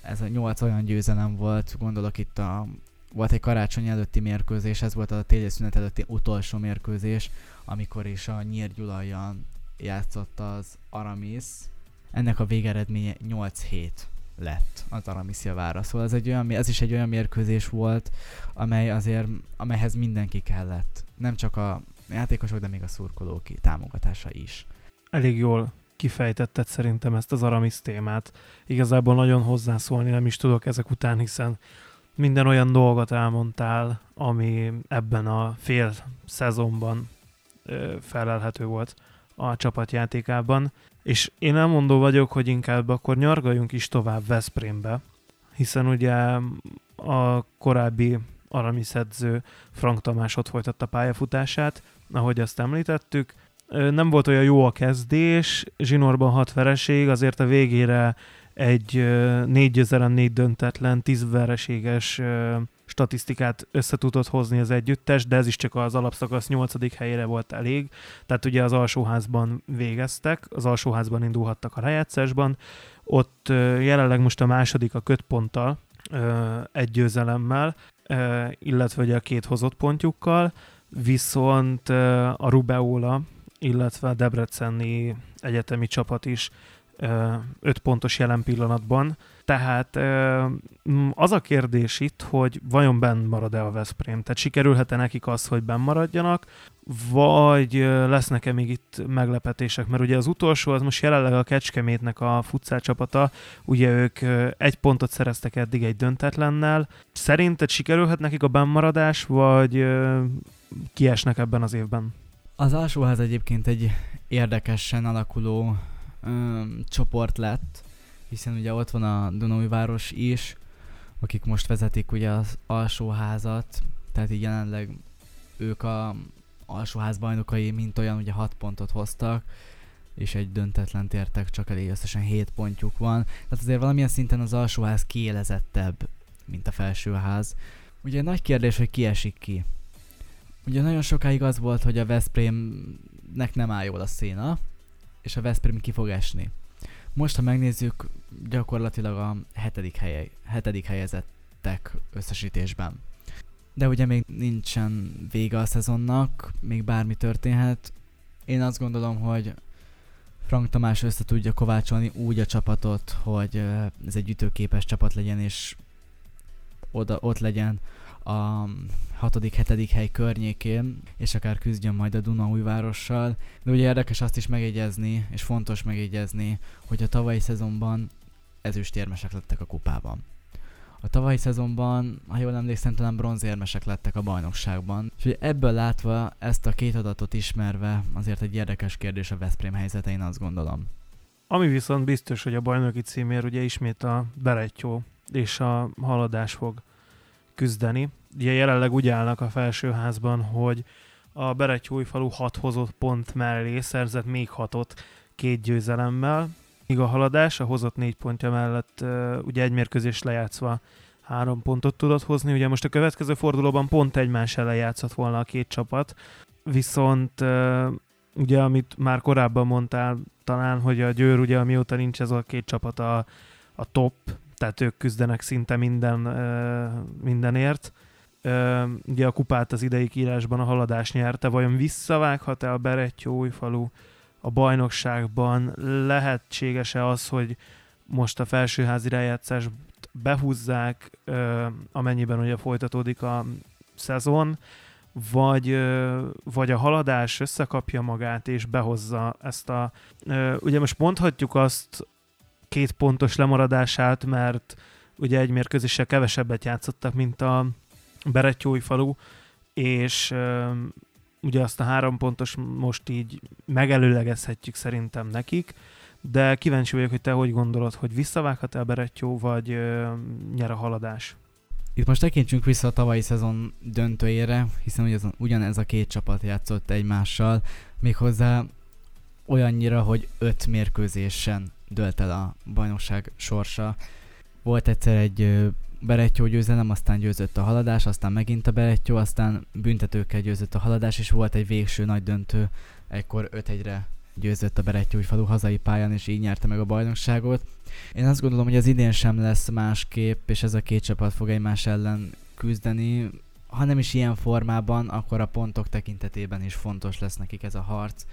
Ez a 8 olyan győzelem volt, gondolok itt a volt egy karácsony előtti mérkőzés, ez volt a téli szünet előtti utolsó mérkőzés, amikor is a Nyír Gyulajan játszott az Aramis. Ennek a végeredménye 8-7 lett az Aramis javára. Szóval ez, egy olyan, ez is egy olyan mérkőzés volt, amely azért, amelyhez mindenki kellett. Nem csak a játékosok, de még a szurkolók támogatása is. Elég jól kifejtetted szerintem ezt az Aramis témát. Igazából nagyon hozzászólni nem is tudok ezek után, hiszen minden olyan dolgot elmondtál, ami ebben a fél szezonban felelhető volt a csapatjátékában. És én elmondó vagyok, hogy inkább akkor nyargaljunk is tovább Veszprémbe, hiszen ugye a korábbi Aramis edző Frank Tamás ott folytatta pályafutását, ahogy azt említettük. Nem volt olyan jó a kezdés, zsinórban hat vereség, azért a végére egy négy győzelem, négy döntetlen, tíz vereséges statisztikát össze tudott hozni az együttes, de ez is csak az alapszakasz nyolcadik helyére volt elég. Tehát ugye az alsóházban végeztek, az alsóházban indulhattak a rájátszásban. Ott jelenleg most a második a kötponttal, egy győzelemmel, illetve ugye a két hozott pontjukkal, viszont a Rubeola, illetve a Debreceni egyetemi csapat is 5 pontos jelen pillanatban. Tehát az a kérdés itt, hogy vajon benn marad-e a Veszprém? Tehát sikerülhet-e nekik az, hogy benn maradjanak, vagy lesznek-e még itt meglepetések? Mert ugye az utolsó, az most jelenleg a Kecskemétnek a futszál csapata, ugye ők egy pontot szereztek eddig egy döntetlennel. Szerinted sikerülhet nekik a bennmaradás, vagy kiesnek ebben az évben? Az alsóház egyébként egy érdekesen alakuló öm, csoport lett, hiszen ugye ott van a Dunói-város is, akik most vezetik ugye az alsóházat, tehát így jelenleg ők a alsóház bajnokai, mint olyan ugye 6 pontot hoztak, és egy döntetlen értek, csak elég összesen 7 pontjuk van. Tehát azért valamilyen szinten az alsóház kiélezettebb, mint a felsőház. Ugye nagy kérdés, hogy ki ki. Ugye nagyon sokáig az volt, hogy a Veszprémnek nem áll jól a széna, és a Veszprém ki fog esni. Most, ha megnézzük, gyakorlatilag a hetedik, helye, hetedik helyezettek összesítésben. De ugye még nincsen vége a szezonnak, még bármi történhet. Én azt gondolom, hogy Frank Tamás össze tudja kovácsolni úgy a csapatot, hogy ez egy ütőképes csapat legyen, és oda, ott legyen a hatodik, hetedik hely környékén, és akár küzdjön majd a Dunaújvárossal. De ugye érdekes azt is megjegyezni, és fontos megjegyezni, hogy a tavalyi szezonban ezüstérmesek lettek a kupában. A tavalyi szezonban, ha jól emlékszem, talán bronzérmesek lettek a bajnokságban. És ugye ebből látva, ezt a két adatot ismerve, azért egy érdekes kérdés a Veszprém helyzete, én azt gondolom. Ami viszont biztos, hogy a bajnoki címér ugye ismét a Berettyó és a haladás fog küzdeni. Ugye jelenleg úgy állnak a felsőházban, hogy a Beretyújfalu hat hozott pont mellé szerzett még hatot két győzelemmel, míg a haladás a hozott négy pontja mellett ugye egy mérkőzés lejátszva három pontot tudott hozni. Ugye most a következő fordulóban pont egymás ellen játszott volna a két csapat, viszont ugye amit már korábban mondtál talán, hogy a Győr ugye amióta nincs ez a két csapat a, a top, tehát ők küzdenek szinte minden, mindenért. Ugye a kupát az idei írásban a haladás nyerte, vajon visszavághat-e a Berettyó falu a bajnokságban? Lehetséges-e az, hogy most a felsőházi rájátszást behúzzák, amennyiben ugye folytatódik a szezon, vagy, vagy a haladás összekapja magát és behozza ezt a... Ugye most mondhatjuk azt két pontos lemaradását, mert ugye egy mérkőzéssel kevesebbet játszottak, mint a Berettyói falu, és ugye azt a három pontos most így megelőlegezhetjük szerintem nekik, de kíváncsi vagyok, hogy te hogy gondolod, hogy visszavághat-e a Berettyó, vagy uh, nyer a haladás? Itt most tekintsünk vissza a tavalyi szezon döntőjére, hiszen ugyan, ugyanez a két csapat játszott egymással, méghozzá olyannyira, hogy öt mérkőzésen dölt el a bajnokság sorsa. Volt egyszer egy Berettyó győzelem, aztán győzött a haladás, aztán megint a Berettyó, aztán büntetőkkel győzött a haladás, és volt egy végső nagy döntő, ekkor 5-1-re győzött a falu hazai pályán, és így nyerte meg a bajnokságot. Én azt gondolom, hogy az idén sem lesz másképp, és ez a két csapat fog egymás ellen küzdeni, ha nem is ilyen formában, akkor a pontok tekintetében is fontos lesz nekik ez a harc,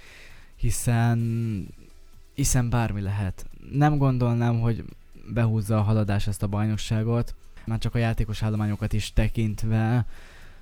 hiszen hiszen bármi lehet. Nem gondolnám, hogy behúzza a haladás ezt a bajnokságot, már csak a játékos állományokat is tekintve,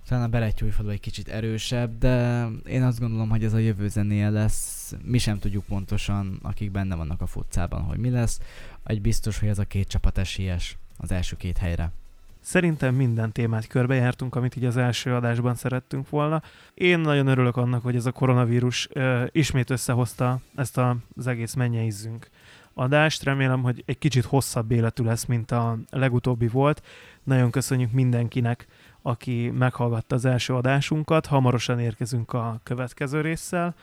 talán a Berettyújfalu egy kicsit erősebb, de én azt gondolom, hogy ez a jövő zenéje lesz. Mi sem tudjuk pontosan, akik benne vannak a futcában, hogy mi lesz. Egy biztos, hogy ez a két csapat esélyes az első két helyre. Szerintem minden témát körbejártunk, amit így az első adásban szerettünk volna. Én nagyon örülök annak, hogy ez a koronavírus uh, ismét összehozta ezt a, az egész mennyeizzünk adást. Remélem, hogy egy kicsit hosszabb életű lesz, mint a legutóbbi volt. Nagyon köszönjük mindenkinek, aki meghallgatta az első adásunkat. Hamarosan érkezünk a következő résszel,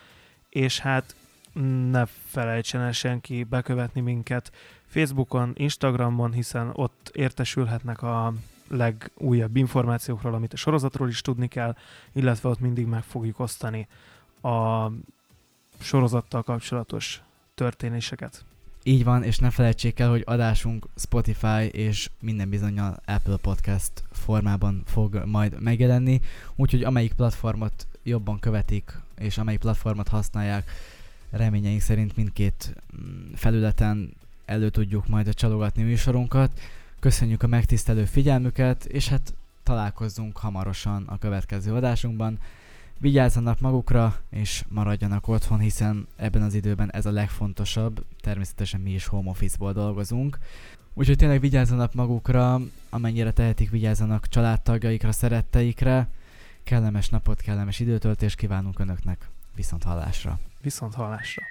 és hát ne felejtsen el senki bekövetni minket Facebookon, Instagramon, hiszen ott értesülhetnek a legújabb információkról, amit a sorozatról is tudni kell, illetve ott mindig meg fogjuk osztani a sorozattal kapcsolatos történéseket. Így van, és ne felejtsék el, hogy adásunk Spotify és minden bizonyal Apple Podcast formában fog majd megjelenni, úgyhogy amelyik platformot jobban követik, és amelyik platformot használják, reményeink szerint mindkét mm, felületen elő tudjuk majd csalogatni műsorunkat. Köszönjük a megtisztelő figyelmüket, és hát találkozzunk hamarosan a következő adásunkban. Vigyázzanak magukra, és maradjanak otthon, hiszen ebben az időben ez a legfontosabb. Természetesen mi is home office-ból dolgozunk. Úgyhogy tényleg vigyázzanak magukra, amennyire tehetik, vigyázzanak családtagjaikra, szeretteikre. Kellemes napot, kellemes időtöltést kívánunk Önöknek. Viszont hallásra. Viszont hallásra.